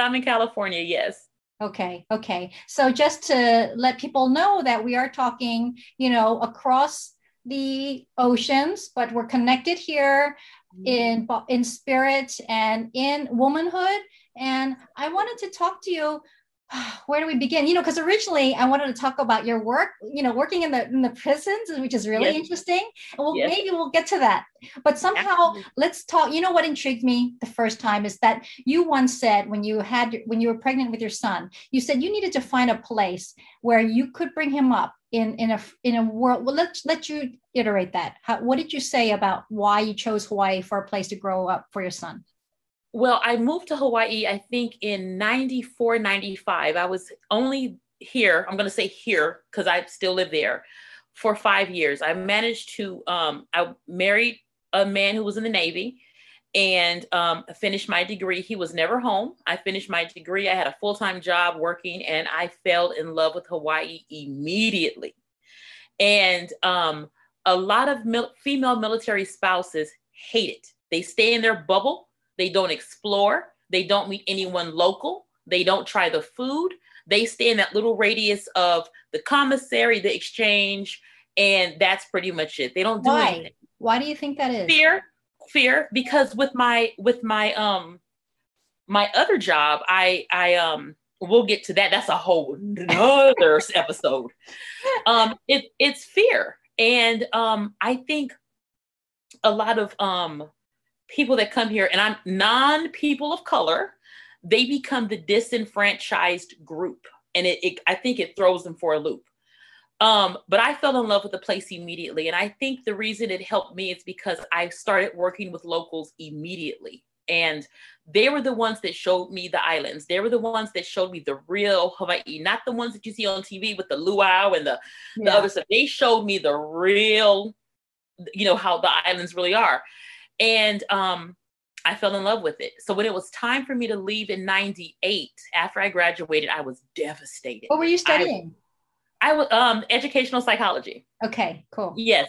I'm in California. Yes. Okay. Okay. So just to let people know that we are talking, you know, across the oceans, but we're connected here in mm-hmm. in spirit and in womanhood and i wanted to talk to you where do we begin you know because originally i wanted to talk about your work you know working in the in the prisons which is really yes. interesting and we'll, yes. maybe we'll get to that but somehow Absolutely. let's talk you know what intrigued me the first time is that you once said when you had when you were pregnant with your son you said you needed to find a place where you could bring him up in in a in a world well let's let you iterate that. How, what did you say about why you chose hawaii for a place to grow up for your son? Well i moved to hawaii i think in 94 95 i was only here i'm going to say here because i still live there for five years. I managed to, um, I married a man who was in the Navy and um, finished my degree. He was never home. I finished my degree. I had a full time job working, and I fell in love with Hawaii immediately. And um, a lot of mil- female military spouses hate it. They stay in their bubble. They don't explore. They don't meet anyone local. They don't try the food. They stay in that little radius of the commissary, the exchange, and that's pretty much it. They don't do Why? anything. Why do you think that is? Fear, fear, because with my with my um my other job, I I um we'll get to that. That's a whole other episode. Um, it it's fear, and um, I think a lot of um people that come here, and I'm non people of color, they become the disenfranchised group, and it, it I think it throws them for a loop. Um, but I fell in love with the place immediately. And I think the reason it helped me is because I started working with locals immediately. And they were the ones that showed me the islands. They were the ones that showed me the real Hawaii, not the ones that you see on TV with the luau and the, the other stuff. They showed me the real, you know, how the islands really are. And um, I fell in love with it. So when it was time for me to leave in 98, after I graduated, I was devastated. What were you studying? I was um educational psychology. okay, cool. Yes,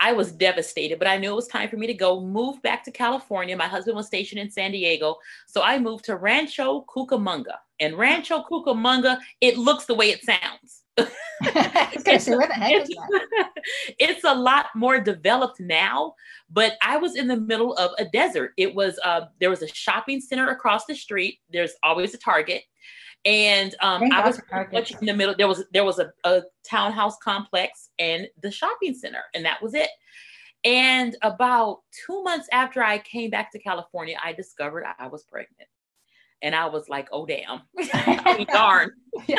I was devastated, but I knew it was time for me to go move back to California. My husband was stationed in San Diego, so I moved to Rancho Cucamonga. And Rancho Cucamonga, it looks the way it sounds. I was gonna say, where the heck is that? it's a lot more developed now, but I was in the middle of a desert. It was uh, there was a shopping center across the street. There's always a Target, and um, Thank I God was for pretty Targets. much in the middle. There was there was a, a townhouse complex and the shopping center, and that was it. And about two months after I came back to California, I discovered I was pregnant. And I was like, oh, damn. I mean, darn.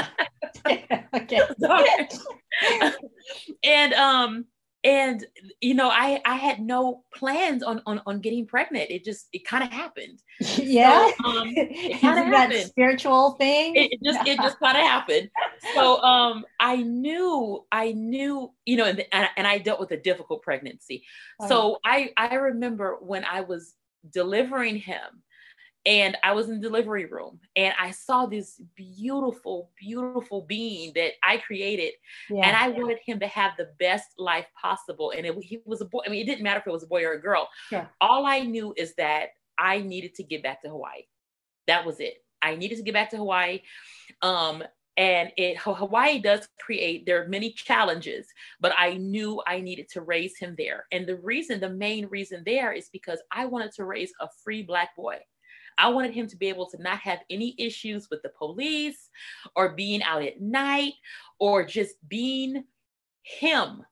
okay. darn. and um and you know i i had no plans on on, on getting pregnant it just it kind of happened Yeah. So, um, Is kinda that happened. spiritual thing? it, it just it just kind of happened so um i knew i knew you know and, and and i dealt with a difficult pregnancy so i i remember when i was delivering him and i was in the delivery room and i saw this beautiful beautiful being that i created yeah. and i wanted him to have the best life possible and it, he was a boy i mean it didn't matter if it was a boy or a girl. Sure. all i knew is that i needed to get back to hawaii. That was it. I needed to get back to hawaii um and it hawaii does create there are many challenges but i knew i needed to raise him there. And the reason the main reason there is because i wanted to raise a free black boy I wanted him to be able to not have any issues with the police or being out at night or just being him,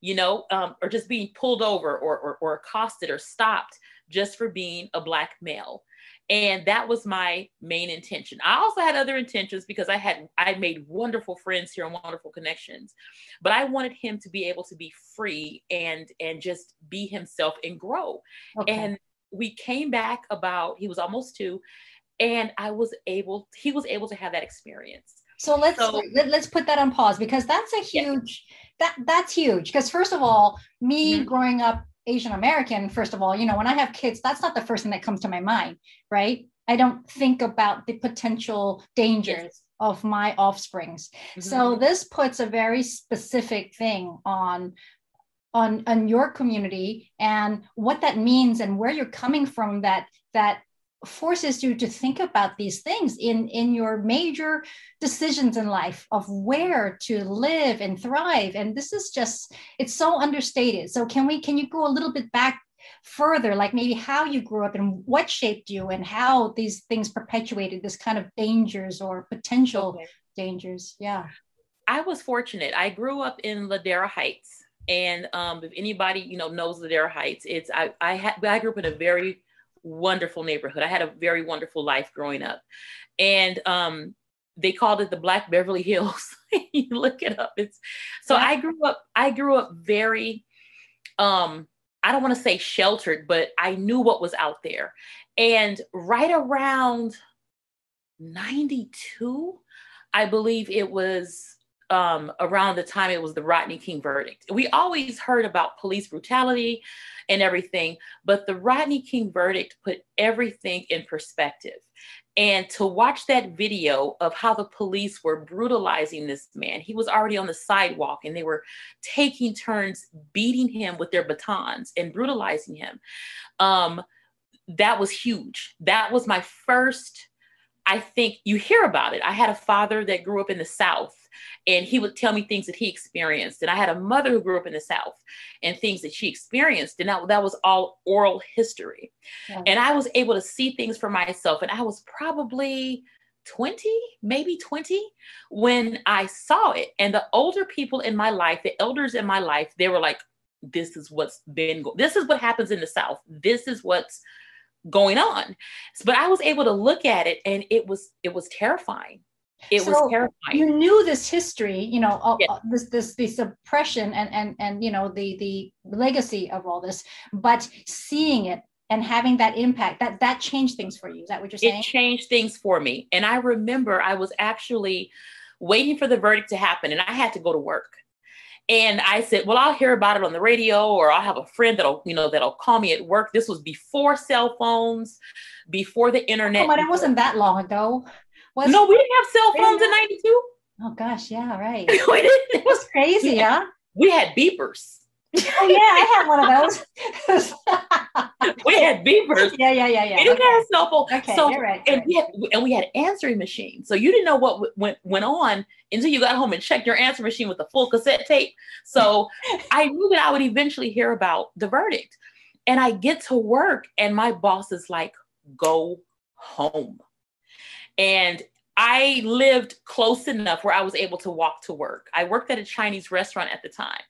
you know, um, or just being pulled over or, or, or accosted or stopped just for being a Black male. And that was my main intention. I also had other intentions because I had I made wonderful friends here and wonderful connections, but I wanted him to be able to be free and and just be himself and grow. Okay. And we came back about he was almost two, and I was able he was able to have that experience. So let's So- let, let's put that on pause because that's a Yeah. huge that that's huge because first of all, me Mhm. growing up Asian American, first of all, you know, when I have kids, that's not the first thing that comes to my mind, right? I don't think about the potential dangers of my offsprings. So Mhm. this puts a very specific thing on on on your community and what that means and where you're coming from that that forces you to think about these things in in your major decisions in life of where to live and thrive. And this is just it's so understated. So can we can you go a little bit back further like maybe how you grew up and what shaped you and how these things perpetuated this kind of dangers or potential Okay. dangers? Yeah. I was fortunate. I grew up in Ladera Heights, and um, if anybody you know knows Ladera Heights, it's I I had I grew up in a very wonderful neighborhood. I had a very wonderful life growing up, and um, they called it the Black Beverly Hills. you look it up. It's so. I grew up. I grew up very. Um, I don't want to say sheltered, but I knew what was out there, and right around ninety two. I believe it was um, around the time it was the Rodney King verdict. We always heard about police brutality and everything, but the Rodney King verdict put everything in perspective. And to watch that video of how the police were brutalizing this man, he was already on the sidewalk and they were taking turns beating him with their batons and brutalizing him. Um, that was huge. That was my first I think you hear about it. I had a father that grew up in the South and he would tell me things that he experienced. And I had a mother who grew up in the South and things that she experienced. And that, that was all oral history. Yeah. And I was able to see things for myself. And I was probably 20, maybe 20 when I saw it. And the older people in my life, the elders in my life, they were like, this is what's been, go- this is what happens in the South. This is what's going on. But I was able to look at it and it was it was terrifying. It so was terrifying. You knew this history, you know, yes. this this the suppression and and and you know the the legacy of all this, but seeing it and having that impact that that changed things for you. Is that what you're saying? It changed things for me. And I remember I was actually waiting for the verdict to happen and I had to go to work. And I said, well, I'll hear about it on the radio, or I'll have a friend that'll, you know, that'll call me at work. This was before cell phones, before the internet. Oh, but it wasn't that long ago. No, we didn't have cell phones in '92. Oh gosh, yeah, right. we didn't. It was crazy, huh? We had beepers. oh yeah, I had one of those. we had beepers. Yeah, yeah, yeah, yeah. We didn't okay. have cell phone. Okay, so, you're right. And, right. We had, and we had answering machines. So you didn't know what went went on until you got home and checked your answer machine with a full cassette tape. So I knew that I would eventually hear about the verdict. And I get to work, and my boss is like, "Go home." And I lived close enough where I was able to walk to work. I worked at a Chinese restaurant at the time.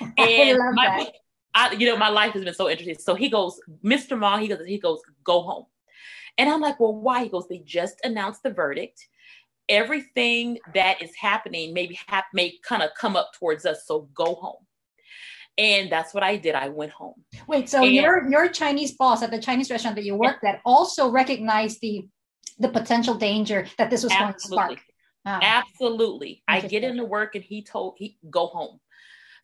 And my, I, you know, my life has been so interesting. So he goes, Mr. Ma, he goes, he goes, go home. And I'm like, well, why? He goes, they just announced the verdict. Everything that is happening maybe have may kind of come up towards us. So go home. And that's what I did. I went home. Wait, so and, your your Chinese boss at the Chinese restaurant that you worked at also recognized the the potential danger that this was going to spark. Wow. Absolutely. I get into work and he told he go home.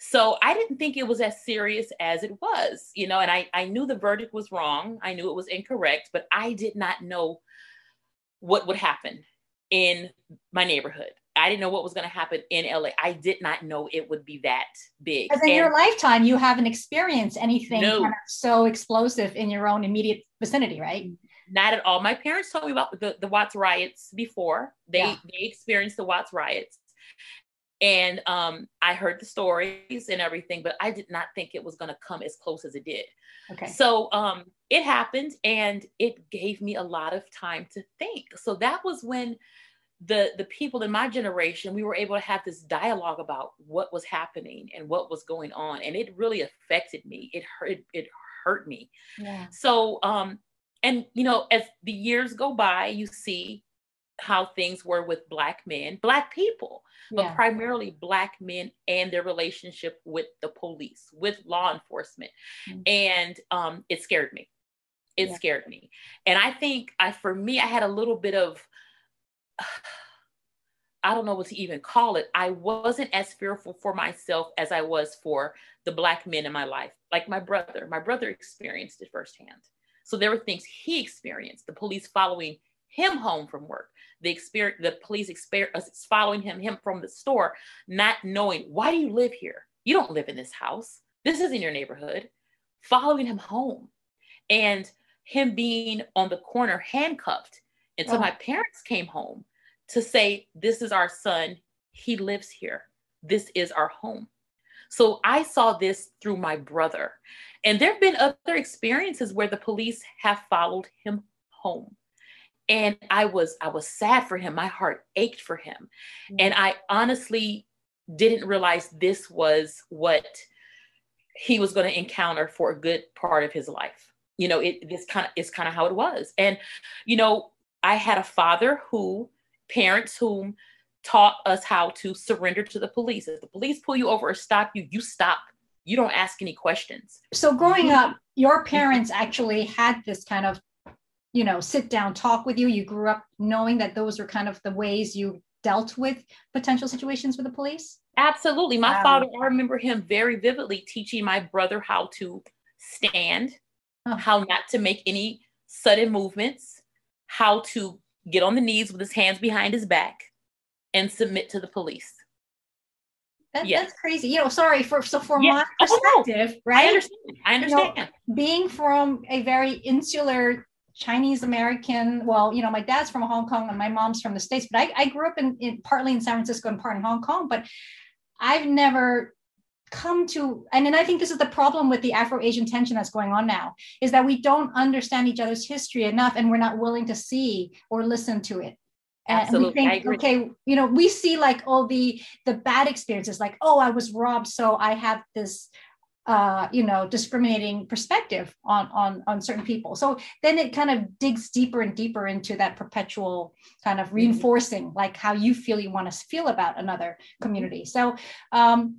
So I didn't think it was as serious as it was, you know, and I, I knew the verdict was wrong. I knew it was incorrect, but I did not know what would happen in my neighborhood. I didn't know what was going to happen in LA. I did not know it would be that big. Because in and your lifetime, you haven't experienced anything no. kind of so explosive in your own immediate vicinity, right? Not at all. My parents told me about the, the Watts riots before. They yeah. they experienced the Watts riots. And um, I heard the stories and everything, but I did not think it was going to come as close as it did. Okay. So um, it happened, and it gave me a lot of time to think. So that was when the the people in my generation we were able to have this dialogue about what was happening and what was going on, and it really affected me. It hurt. It hurt me. Yeah. So um, and you know, as the years go by, you see how things were with black men, black people, but yeah. primarily black men and their relationship with the police, with law enforcement. Mm-hmm. And um, it scared me. It yeah. scared me. And I think I for me, I had a little bit of I don't know what to even call it. I wasn't as fearful for myself as I was for the black men in my life. Like my brother, my brother experienced it firsthand. So there were things he experienced, the police following him home from work, the experience, the police experience uh, following him, him from the store, not knowing why do you live here? You don't live in this house. This isn't your neighborhood. Following him home, and him being on the corner handcuffed until oh. my parents came home to say, "This is our son. He lives here. This is our home." So I saw this through my brother. And there have been other experiences where the police have followed him home. And I was I was sad for him. My heart ached for him. Mm-hmm. And I honestly didn't realize this was what he was going to encounter for a good part of his life. You know, it this kind of is kind of how it was. And you know, I had a father who parents whom taught us how to surrender to the police. If the police pull you over or stop you, you stop. You don't ask any questions. So growing mm-hmm. up, your parents actually had this kind of, you know, sit down talk with you. You grew up knowing that those were kind of the ways you dealt with potential situations with the police? Absolutely. My wow. father, I remember him very vividly teaching my brother how to stand, huh. how not to make any sudden movements, how to get on the knees with his hands behind his back and submit to the police. That, yes. That's crazy. You know, sorry for so from yes. my oh, perspective, oh, right? I understand. I understand. You know, being from a very insular Chinese American, well, you know, my dad's from Hong Kong and my mom's from the States, but I, I grew up in, in partly in San Francisco and part in Hong Kong, but I've never come to and, and i think this is the problem with the afro-asian tension that's going on now is that we don't understand each other's history enough and we're not willing to see or listen to it Absolutely. And we think, okay, you know, we see like all the the bad experiences, like, oh, I was robbed, so I have this uh, you know, discriminating perspective on on on certain people. So then it kind of digs deeper and deeper into that perpetual kind of mm-hmm. reinforcing, like how you feel you want to feel about another community. So um,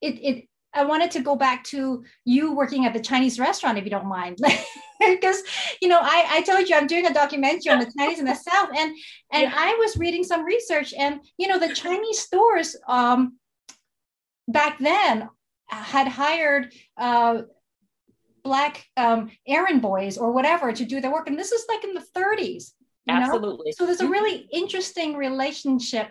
it it I wanted to go back to you working at the Chinese restaurant, if you don't mind, because you know I, I told you I'm doing a documentary on the Chinese in the South, and and yeah. I was reading some research, and you know the Chinese stores um, back then had hired uh, black um, errand boys or whatever to do their work, and this is like in the 30s. Absolutely. Know? So there's a mm-hmm. really interesting relationship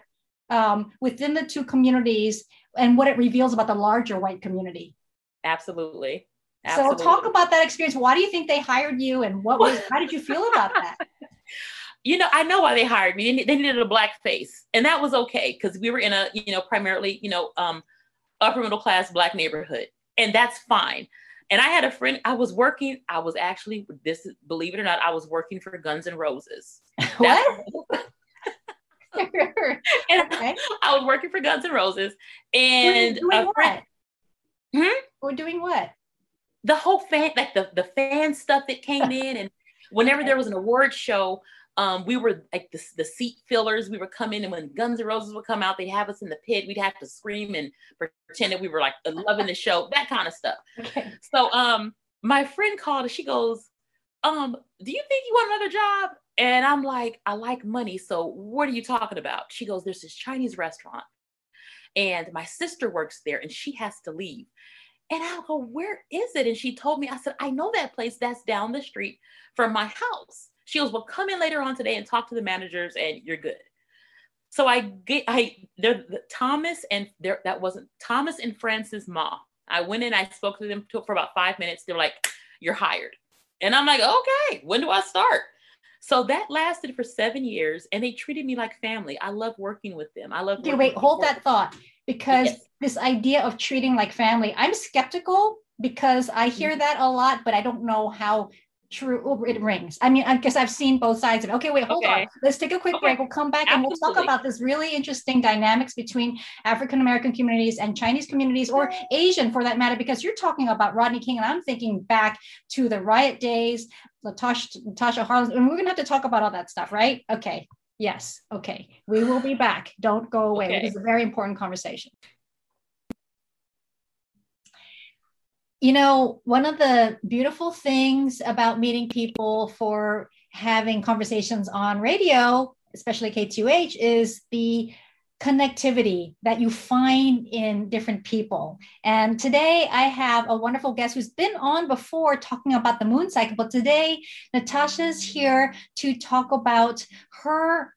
um, within the two communities and what it reveals about the larger white community. Absolutely. Absolutely. So talk about that experience. Why do you think they hired you and what was how did you feel about that? you know, I know why they hired me. They needed a black face. And that was okay because we were in a, you know, primarily, you know, um, upper middle class black neighborhood. And that's fine. And I had a friend, I was working, I was actually, this believe it or not, I was working for Guns N' Roses. What? and okay. I was working for Guns N' Roses, and doing what? Hmm? We're doing what? The whole fan, like the the fan stuff that came in, and whenever okay. there was an award show, um, we were like the, the seat fillers. We would come in, and when Guns N' Roses would come out, they'd have us in the pit. We'd have to scream and pretend that we were like loving the show, that kind of stuff. Okay. So, um, my friend called and she goes, um, do you think you want another job? And I'm like, I like money. So what are you talking about? She goes, There's this Chinese restaurant. And my sister works there and she has to leave. And I go, Where is it? And she told me, I said, I know that place that's down the street from my house. She goes, Well, come in later on today and talk to the managers and you're good. So I get I there Thomas and there that wasn't Thomas and Francis Ma. I went in, I spoke to them for about five minutes. They're like, You're hired. And I'm like, okay, when do I start? So that lasted for seven years and they treated me like family. I love working with them. I love Okay, wait, hold that thought because yes. this idea of treating like family, I'm skeptical because I hear mm-hmm. that a lot, but I don't know how true it rings. I mean, I guess I've seen both sides of it. Okay, wait, hold okay. on. Let's take a quick okay. break. We'll come back Absolutely. and we'll talk about this really interesting dynamics between African American communities and Chinese communities or Asian for that matter, because you're talking about Rodney King, and I'm thinking back to the riot days, Latasha, Latasha Harlins, and we're gonna have to talk about all that stuff, right? Okay. Yes. Okay. We will be back. Don't go away. Okay. This is a very important conversation. You know, one of the beautiful things about meeting people for having conversations on radio, especially K2H, is the connectivity that you find in different people. And today I have a wonderful guest who's been on before talking about the moon cycle, but today Natasha's here to talk about her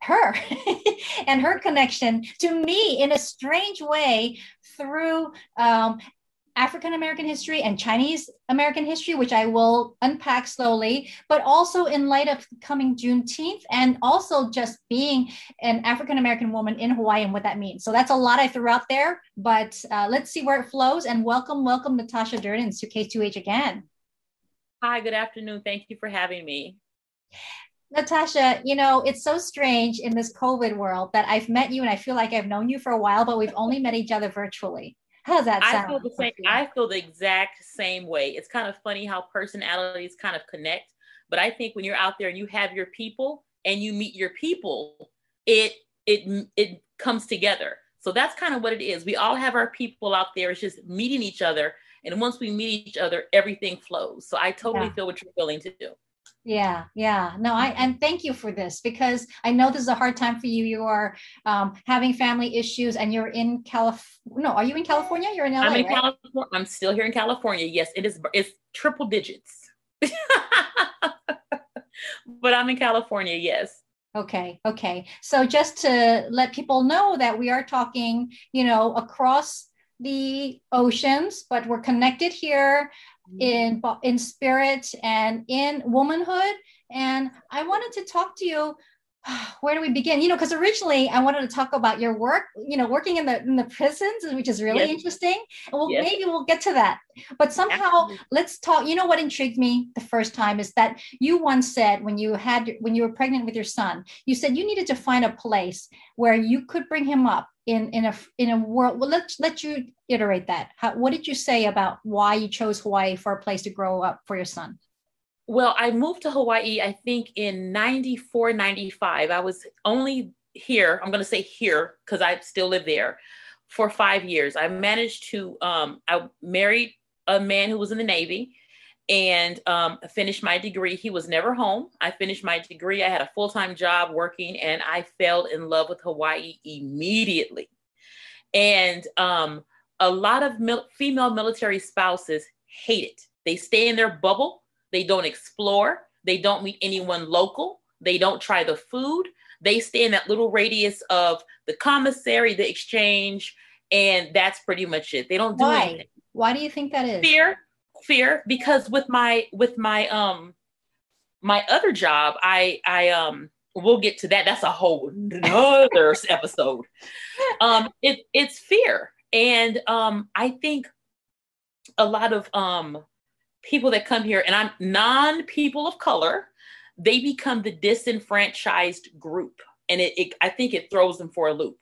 her and her connection to me in a strange way through um, African American history and Chinese American history, which I will unpack slowly, but also in light of coming Juneteenth and also just being an African American woman in Hawaii and what that means. So that's a lot I threw out there, but uh, let's see where it flows. And welcome, welcome Natasha Durden to K2H again. Hi, good afternoon. Thank you for having me. Natasha, you know, it's so strange in this COVID world that I've met you and I feel like I've known you for a while, but we've only met each other virtually. How's that sound? I feel the same. I feel the exact same way. It's kind of funny how personalities kind of connect, but I think when you're out there and you have your people and you meet your people, it it it comes together. So that's kind of what it is. We all have our people out there. It's just meeting each other, and once we meet each other, everything flows. So I totally yeah. feel what you're willing to do. Yeah, yeah. No, I and thank you for this because I know this is a hard time for you. You are um, having family issues, and you're in California. No, are you in California? You're in LA. I'm in right? California. I'm still here in California. Yes, it is. It's triple digits. but I'm in California. Yes. Okay. Okay. So just to let people know that we are talking, you know, across the oceans, but we're connected here in mm-hmm. in spirit and in womanhood. And I wanted to talk to you where do we begin you know because originally i wanted to talk about your work you know working in the in the prisons which is really yes. interesting and well yes. maybe we'll get to that but somehow Absolutely. let's talk you know what intrigued me the first time is that you once said when you had when you were pregnant with your son you said you needed to find a place where you could bring him up in in a in a world well let's let you iterate that How, what did you say about why you chose hawaii for a place to grow up for your son well, I moved to Hawaii, I think in 94, 95. I was only here, I'm going to say here because I still live there for five years. I managed to, um, I married a man who was in the Navy and um, finished my degree. He was never home. I finished my degree. I had a full time job working and I fell in love with Hawaii immediately. And um, a lot of mil- female military spouses hate it. They stay in their bubble they don't explore. They don't meet anyone local. They don't try the food. They stay in that little radius of the commissary, the exchange, and that's pretty much it. They don't do Why? anything. Why do you think that is? Fear. Fear. Because with my with my um my other job, I I um we'll get to that. That's a whole other episode. Um it it's fear. And um I think a lot of um people that come here, and I'm non people of color, they become the disenfranchised group. And it, it, I think it throws them for a loop.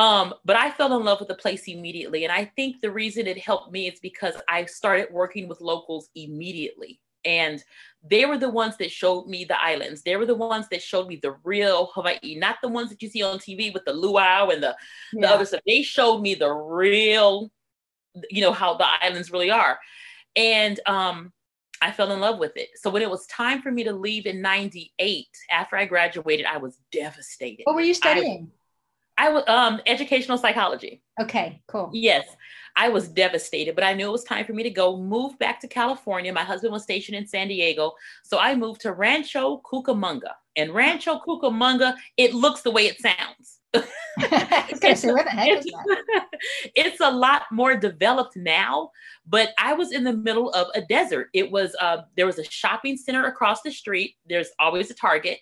Um, but I fell in love with the place immediately. And I think the reason it helped me is because I started working with locals immediately. And they were the ones that showed me the islands. They were the ones that showed me the real Hawaii, not the ones that you see on TV with the luau and the, yeah. the other stuff. They showed me the real, you know, how the islands really are. And um, I fell in love with it. So when it was time for me to leave in 98, after I graduated, I was devastated. What were you studying? I, I was um, educational psychology. Okay, cool. Yes. I was devastated, but I knew it was time for me to go move back to California. My husband was stationed in San Diego. So I moved to Rancho Cucamonga. And Rancho Cucamonga, it looks the way it sounds. it's, say, where the heck is that? it's a lot more developed now, but I was in the middle of a desert. It was uh, there was a shopping center across the street. There's always a Target,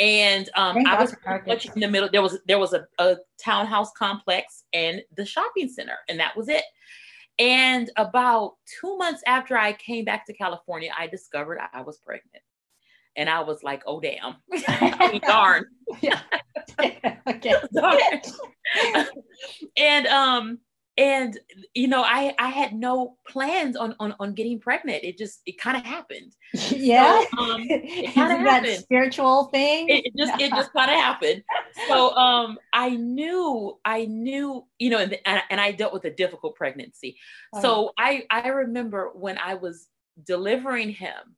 and um, I was much in the middle. There was there was a, a townhouse complex and the shopping center, and that was it. And about two months after I came back to California, I discovered I was pregnant. And I was like, oh, damn. darn. yeah." okay. and um, and you know i i had no plans on on, on getting pregnant. It just it kind of happened yeah. so, um, it kind of happened. spiritual thing? It, it just it just kind of happened. So um i knew i knew you know and, and i dealt with a difficult pregnancy. Oh. so i i remember when i was delivering him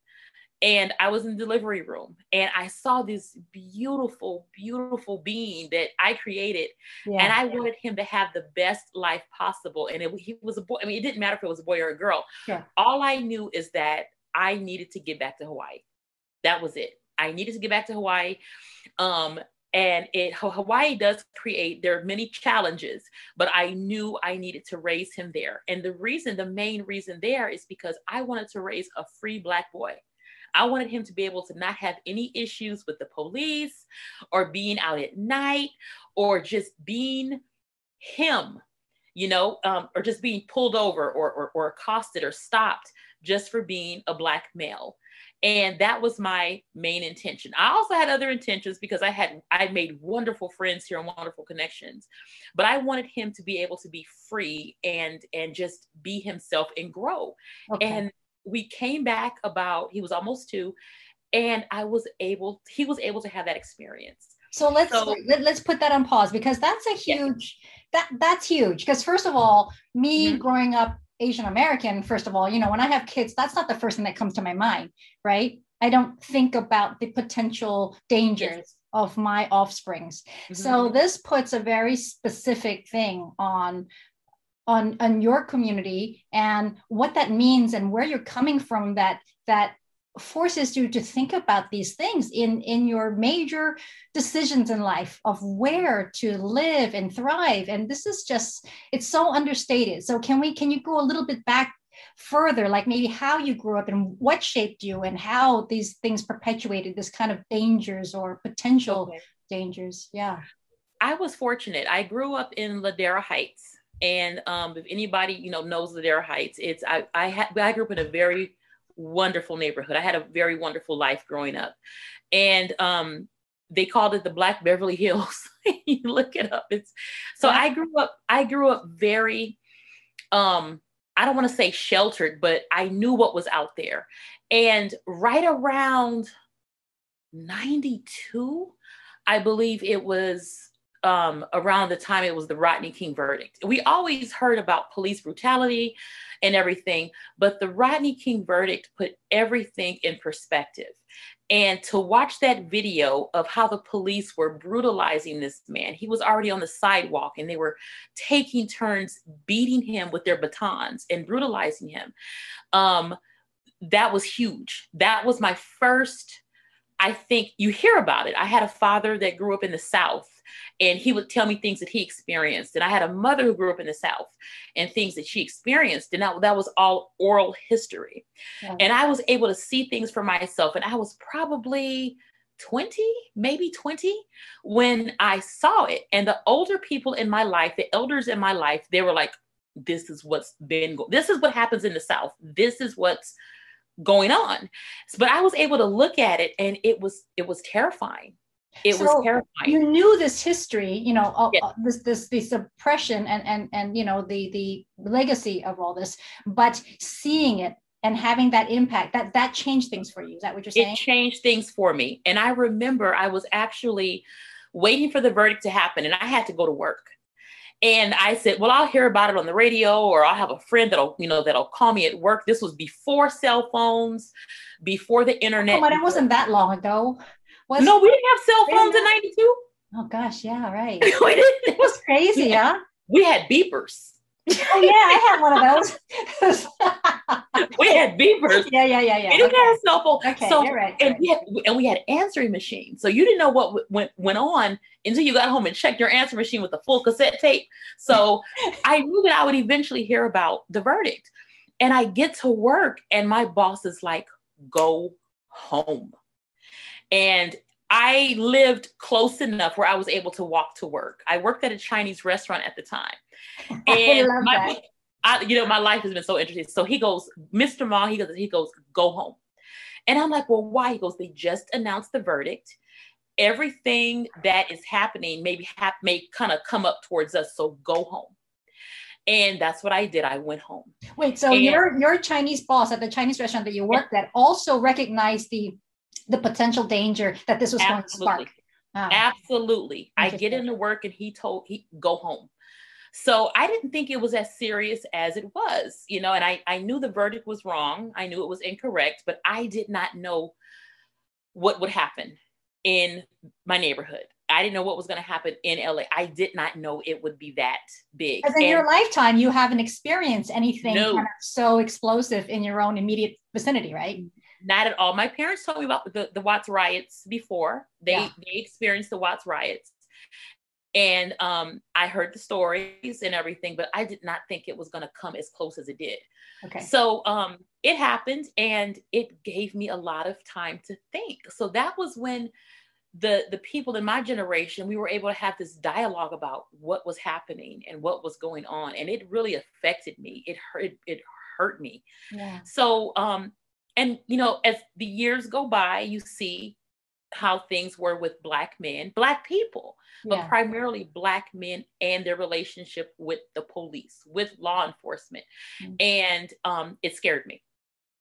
and I was in the delivery room and I saw this beautiful, beautiful being that I created. Yeah. And I wanted him to have the best life possible. And it, he was a boy. I mean, it didn't matter if it was a boy or a girl. Yeah. All I knew is that I needed to get back to Hawaii. That was it. I needed to get back to Hawaii. Um, and it Hawaii does create there are many challenges, but I knew I needed to raise him there. And the reason, the main reason there is because I wanted to raise a free black boy. I wanted him to be able to not have any issues with the police or being out at night or just being him, you know, um, or just being pulled over or, or, or accosted or stopped just for being a Black male. And that was my main intention. I also had other intentions because I had I made wonderful friends here and wonderful connections. But I wanted him to be able to be free and and just be himself and grow. Okay. And we came back about he was almost two and i was able he was able to have that experience so let's so, let, us put that on pause because that's a huge yeah. that that's huge because first of all me mm-hmm. growing up asian american first of all you know when i have kids that's not the first thing that comes to my mind right I don't think about the potential dangers yes. of my offsprings. Mm-hmm. So this puts a very specific thing on on on your community and what that means and where you're coming from that that forces you to think about these things in in your major decisions in life of where to live and thrive and this is just it's so understated so can we can you go a little bit back further, like maybe how you grew up and what shaped you and how these things perpetuated this kind of dangers or potential okay. dangers. Yeah. I was fortunate. I grew up in Ladera Heights. And um, if anybody, you know, knows Ladera Heights, it's I I had I grew up in a very wonderful neighborhood. I had a very wonderful life growing up. And um, they called it the Black Beverly Hills. you look it up. It's so. I grew up, I grew up very um I don't want to say sheltered, but I knew what was out there. And right around 92, I believe it was um, around the time it was the Rodney King verdict. We always heard about police brutality and everything, but the Rodney King verdict put everything in perspective. And to watch that video of how the police were brutalizing this man, he was already on the sidewalk and they were taking turns beating him with their batons and brutalizing him. Um, that was huge. That was my first, I think you hear about it. I had a father that grew up in the South and he would tell me things that he experienced. And I had a mother who grew up in the South and things that she experienced. And that, that was all oral history. Yeah. And I was able to see things for myself. And I was probably 20, maybe 20, when I saw it. And the older people in my life, the elders in my life, they were like, this is what's been, go- this is what happens in the South. This is what's going on. But I was able to look at it and it was, it was terrifying it so was terrifying. You knew this history, you know, uh, yes. uh, this this this oppression and and and you know the the legacy of all this, but seeing it and having that impact that that changed things for you. Is that what you're saying? It changed things for me, and I remember I was actually waiting for the verdict to happen, and I had to go to work. And I said, "Well, I'll hear about it on the radio, or I'll have a friend that'll, you know, that'll call me at work." This was before cell phones, before the internet. Oh, but it wasn't that long ago. Was no, we didn't have cell phones in '92. Oh gosh, yeah, right. we didn't. It was crazy, yeah. huh? We had beepers. Oh yeah, I had one of those. we had beepers. Yeah, yeah, yeah, yeah. We didn't okay. have cell phone. Okay, so, you're right. And right. we had and we had answering machines. So you didn't know what went went on until you got home and checked your answer machine with a full cassette tape. So I knew that I would eventually hear about the verdict. And I get to work and my boss is like, go home. And I lived close enough where I was able to walk to work. I worked at a Chinese restaurant at the time. And my, I, you know, my life has been so interesting. So he goes, Mr. Ma, he goes, he goes, go home. And I'm like, well, why? He goes, they just announced the verdict. Everything that is happening maybe have may kind of come up towards us. So go home. And that's what I did. I went home. Wait, so and, your your Chinese boss at the Chinese restaurant that you worked at also recognized the the potential danger that this was Absolutely. going to spark. Ah. Absolutely. I get into work and he told he go home. So I didn't think it was as serious as it was, you know, and I, I knew the verdict was wrong. I knew it was incorrect, but I did not know what would happen in my neighborhood. I didn't know what was going to happen in LA. I did not know it would be that big. Because in and your lifetime, you haven't experienced anything no. kind of so explosive in your own immediate vicinity, right? Not at all. My parents told me about the, the Watts riots before. They yeah. they experienced the Watts riots. And um, I heard the stories and everything, but I did not think it was going to come as close as it did. Okay. So um, it happened, and it gave me a lot of time to think. So that was when the the people in my generation we were able to have this dialogue about what was happening and what was going on, and it really affected me. It hurt. It hurt me. Yeah. So um, and you know as the years go by you see how things were with black men black people but yeah. primarily black men and their relationship with the police with law enforcement mm-hmm. and um, it scared me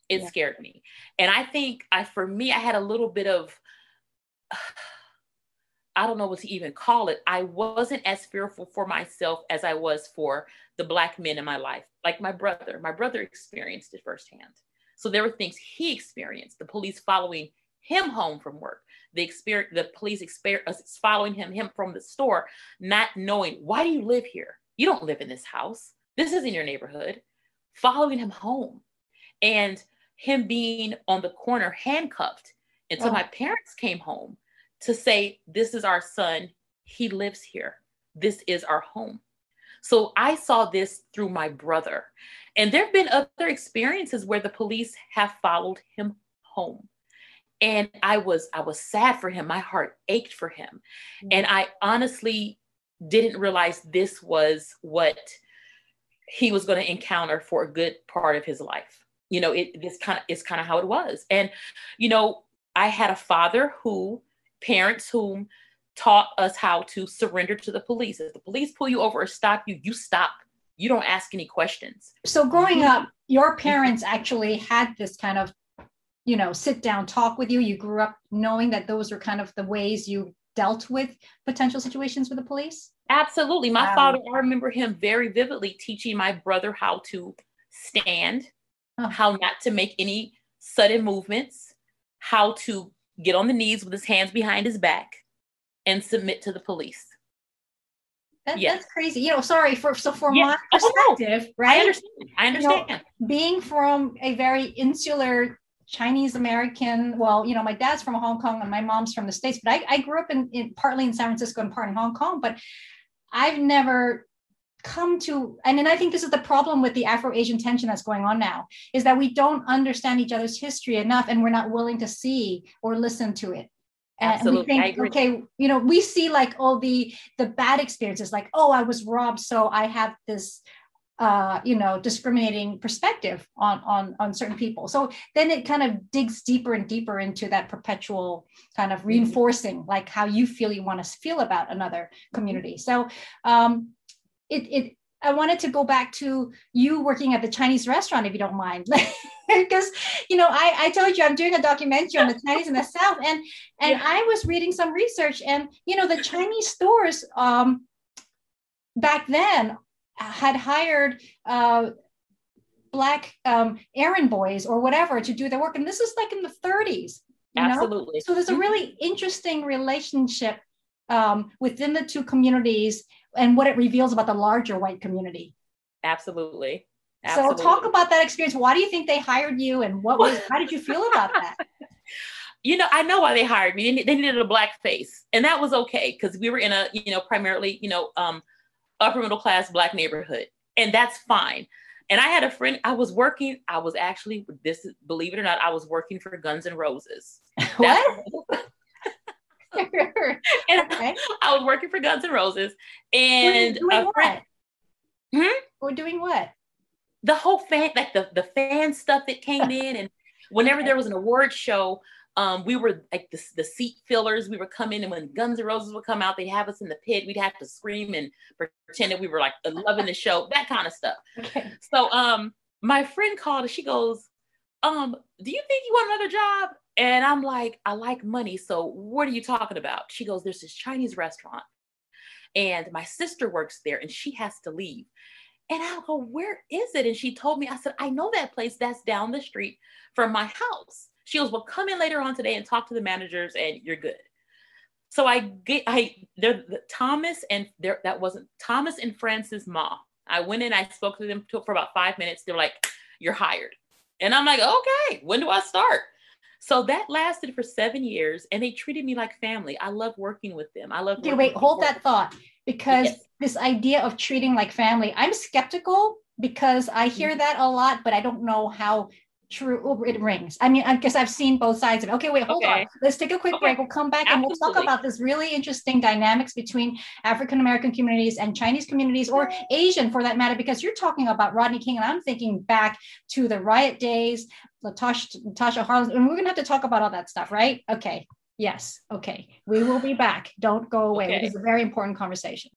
it yeah. scared me and i think i for me i had a little bit of I don't know what to even call it. I wasn't as fearful for myself as I was for the black men in my life. Like my brother, my brother experienced it firsthand. So there were things he experienced, the police following him home from work, the experience, the police experience uh, following him, him from the store, not knowing why do you live here? You don't live in this house. This isn't your neighborhood. Following him home, and him being on the corner handcuffed until oh. my parents came home to say, "This is our son. He lives here. This is our home." So I saw this through my brother. And there have been other experiences where the police have followed him home. And I was I was sad for him. My heart ached for him. Mm-hmm. And I honestly didn't realize this was what he was going to encounter for a good part of his life. You know, it this kind of is kind of how it was. And you know, I had a father who parents whom taught us how to surrender to the police. If the police pull you over or stop you, you stop. You don't ask any questions. So growing up, your parents actually had this kind of, you know, sit down talk with you. You grew up knowing that those are kind of the ways you dealt with potential situations with the police? Absolutely. My father, I remember him very vividly teaching my brother how to stand, how not to make any sudden movements, how to get on the knees with his hands behind his back, and submit to the police. That, yes. That's crazy. You know, sorry for so from my oh, perspective, oh, right? I understand. I understand. You know, being from a very insular Chinese American, well, you know, my dad's from Hong Kong and my mom's from the States, but I, I grew up in, in partly in San Francisco and part in Hong Kong, but I've never come to and, then i think this is the problem with the afro-asian tension that's going on now is that we don't understand each other's history enough and we're not willing to see or listen to it Absolutely. And we think, okay, you know, we see like all the the bad experiences, like, oh, I was robbed, so I have this uh, you know, discriminating perspective on on on certain people. So then it kind of digs deeper and deeper into that perpetual kind of mm-hmm. reinforcing, like how you feel you want to feel about another community. So um, it it I wanted to go back to you working at the Chinese restaurant, if you don't mind, because you know I, I told you I'm doing a documentary on the Chinese in the South, and and yeah. I was reading some research, and you know the Chinese stores um, back then had hired uh, black um, errand boys or whatever to do their work, and this is like in the 30s. Absolutely. Know? So there's a mm-hmm. really interesting relationship um, within the two communities and what it reveals about the larger white community. Absolutely. Absolutely. So talk about that experience. Why do you think they hired you and what was how did you feel about that? you know, I know why they hired me. They needed a black face. And that was okay because we were in a, you know, primarily, you know, um, upper middle class black neighborhood. And that's fine. And I had a friend, I was working, I was actually, this believe it or not, I was working for Guns N' Roses. What? and okay. I was working for Guns N' Roses, and doing what? Hmm? We're doing what? The whole fan, like the the fan stuff that came in, and whenever there was an award show, um, we were like the, the seat fillers. We come in, and when Guns N' Roses would come out, they'd have us in the pit. We'd have to scream and pretend that we were like loving the show, that kind of stuff. Okay. So, um, my friend called and she goes, um, do you think you want another job? And I'm like, I like money. So what are you talking about? She goes, There's this Chinese restaurant. And my sister works there and she has to leave. And I'll go, Where is it? And she told me, I said, I know that place that's down the street from my house. She goes, Well, come in later on today and talk to the managers and you're good. So I get I there Thomas and there that wasn't Thomas and Francis Ma. I went in, I spoke to them for about five minutes. They're like, You're hired. And I'm like, okay, when do I start? So that lasted for seven years, and they treated me like family. I love working with them. I love. Okay, wait, hold that thought because yes. this idea of treating like family, I'm skeptical because I hear mm-hmm. that a lot, but I don't know how true it rings. I mean, I guess I've seen both sides of it. Okay, wait, hold okay. on. Let's take a quick okay. break. We'll come back Absolutely. and we'll talk about this really interesting dynamics between African American communities and Chinese communities or Asian for that matter, because you're talking about Rodney King, and I'm thinking back to the riot days, Latasha, Natasha Harlins and we're gonna have to talk about all that stuff, right? Okay. Yes. Okay. We will be back. Don't go away. Okay. It is a very important conversation.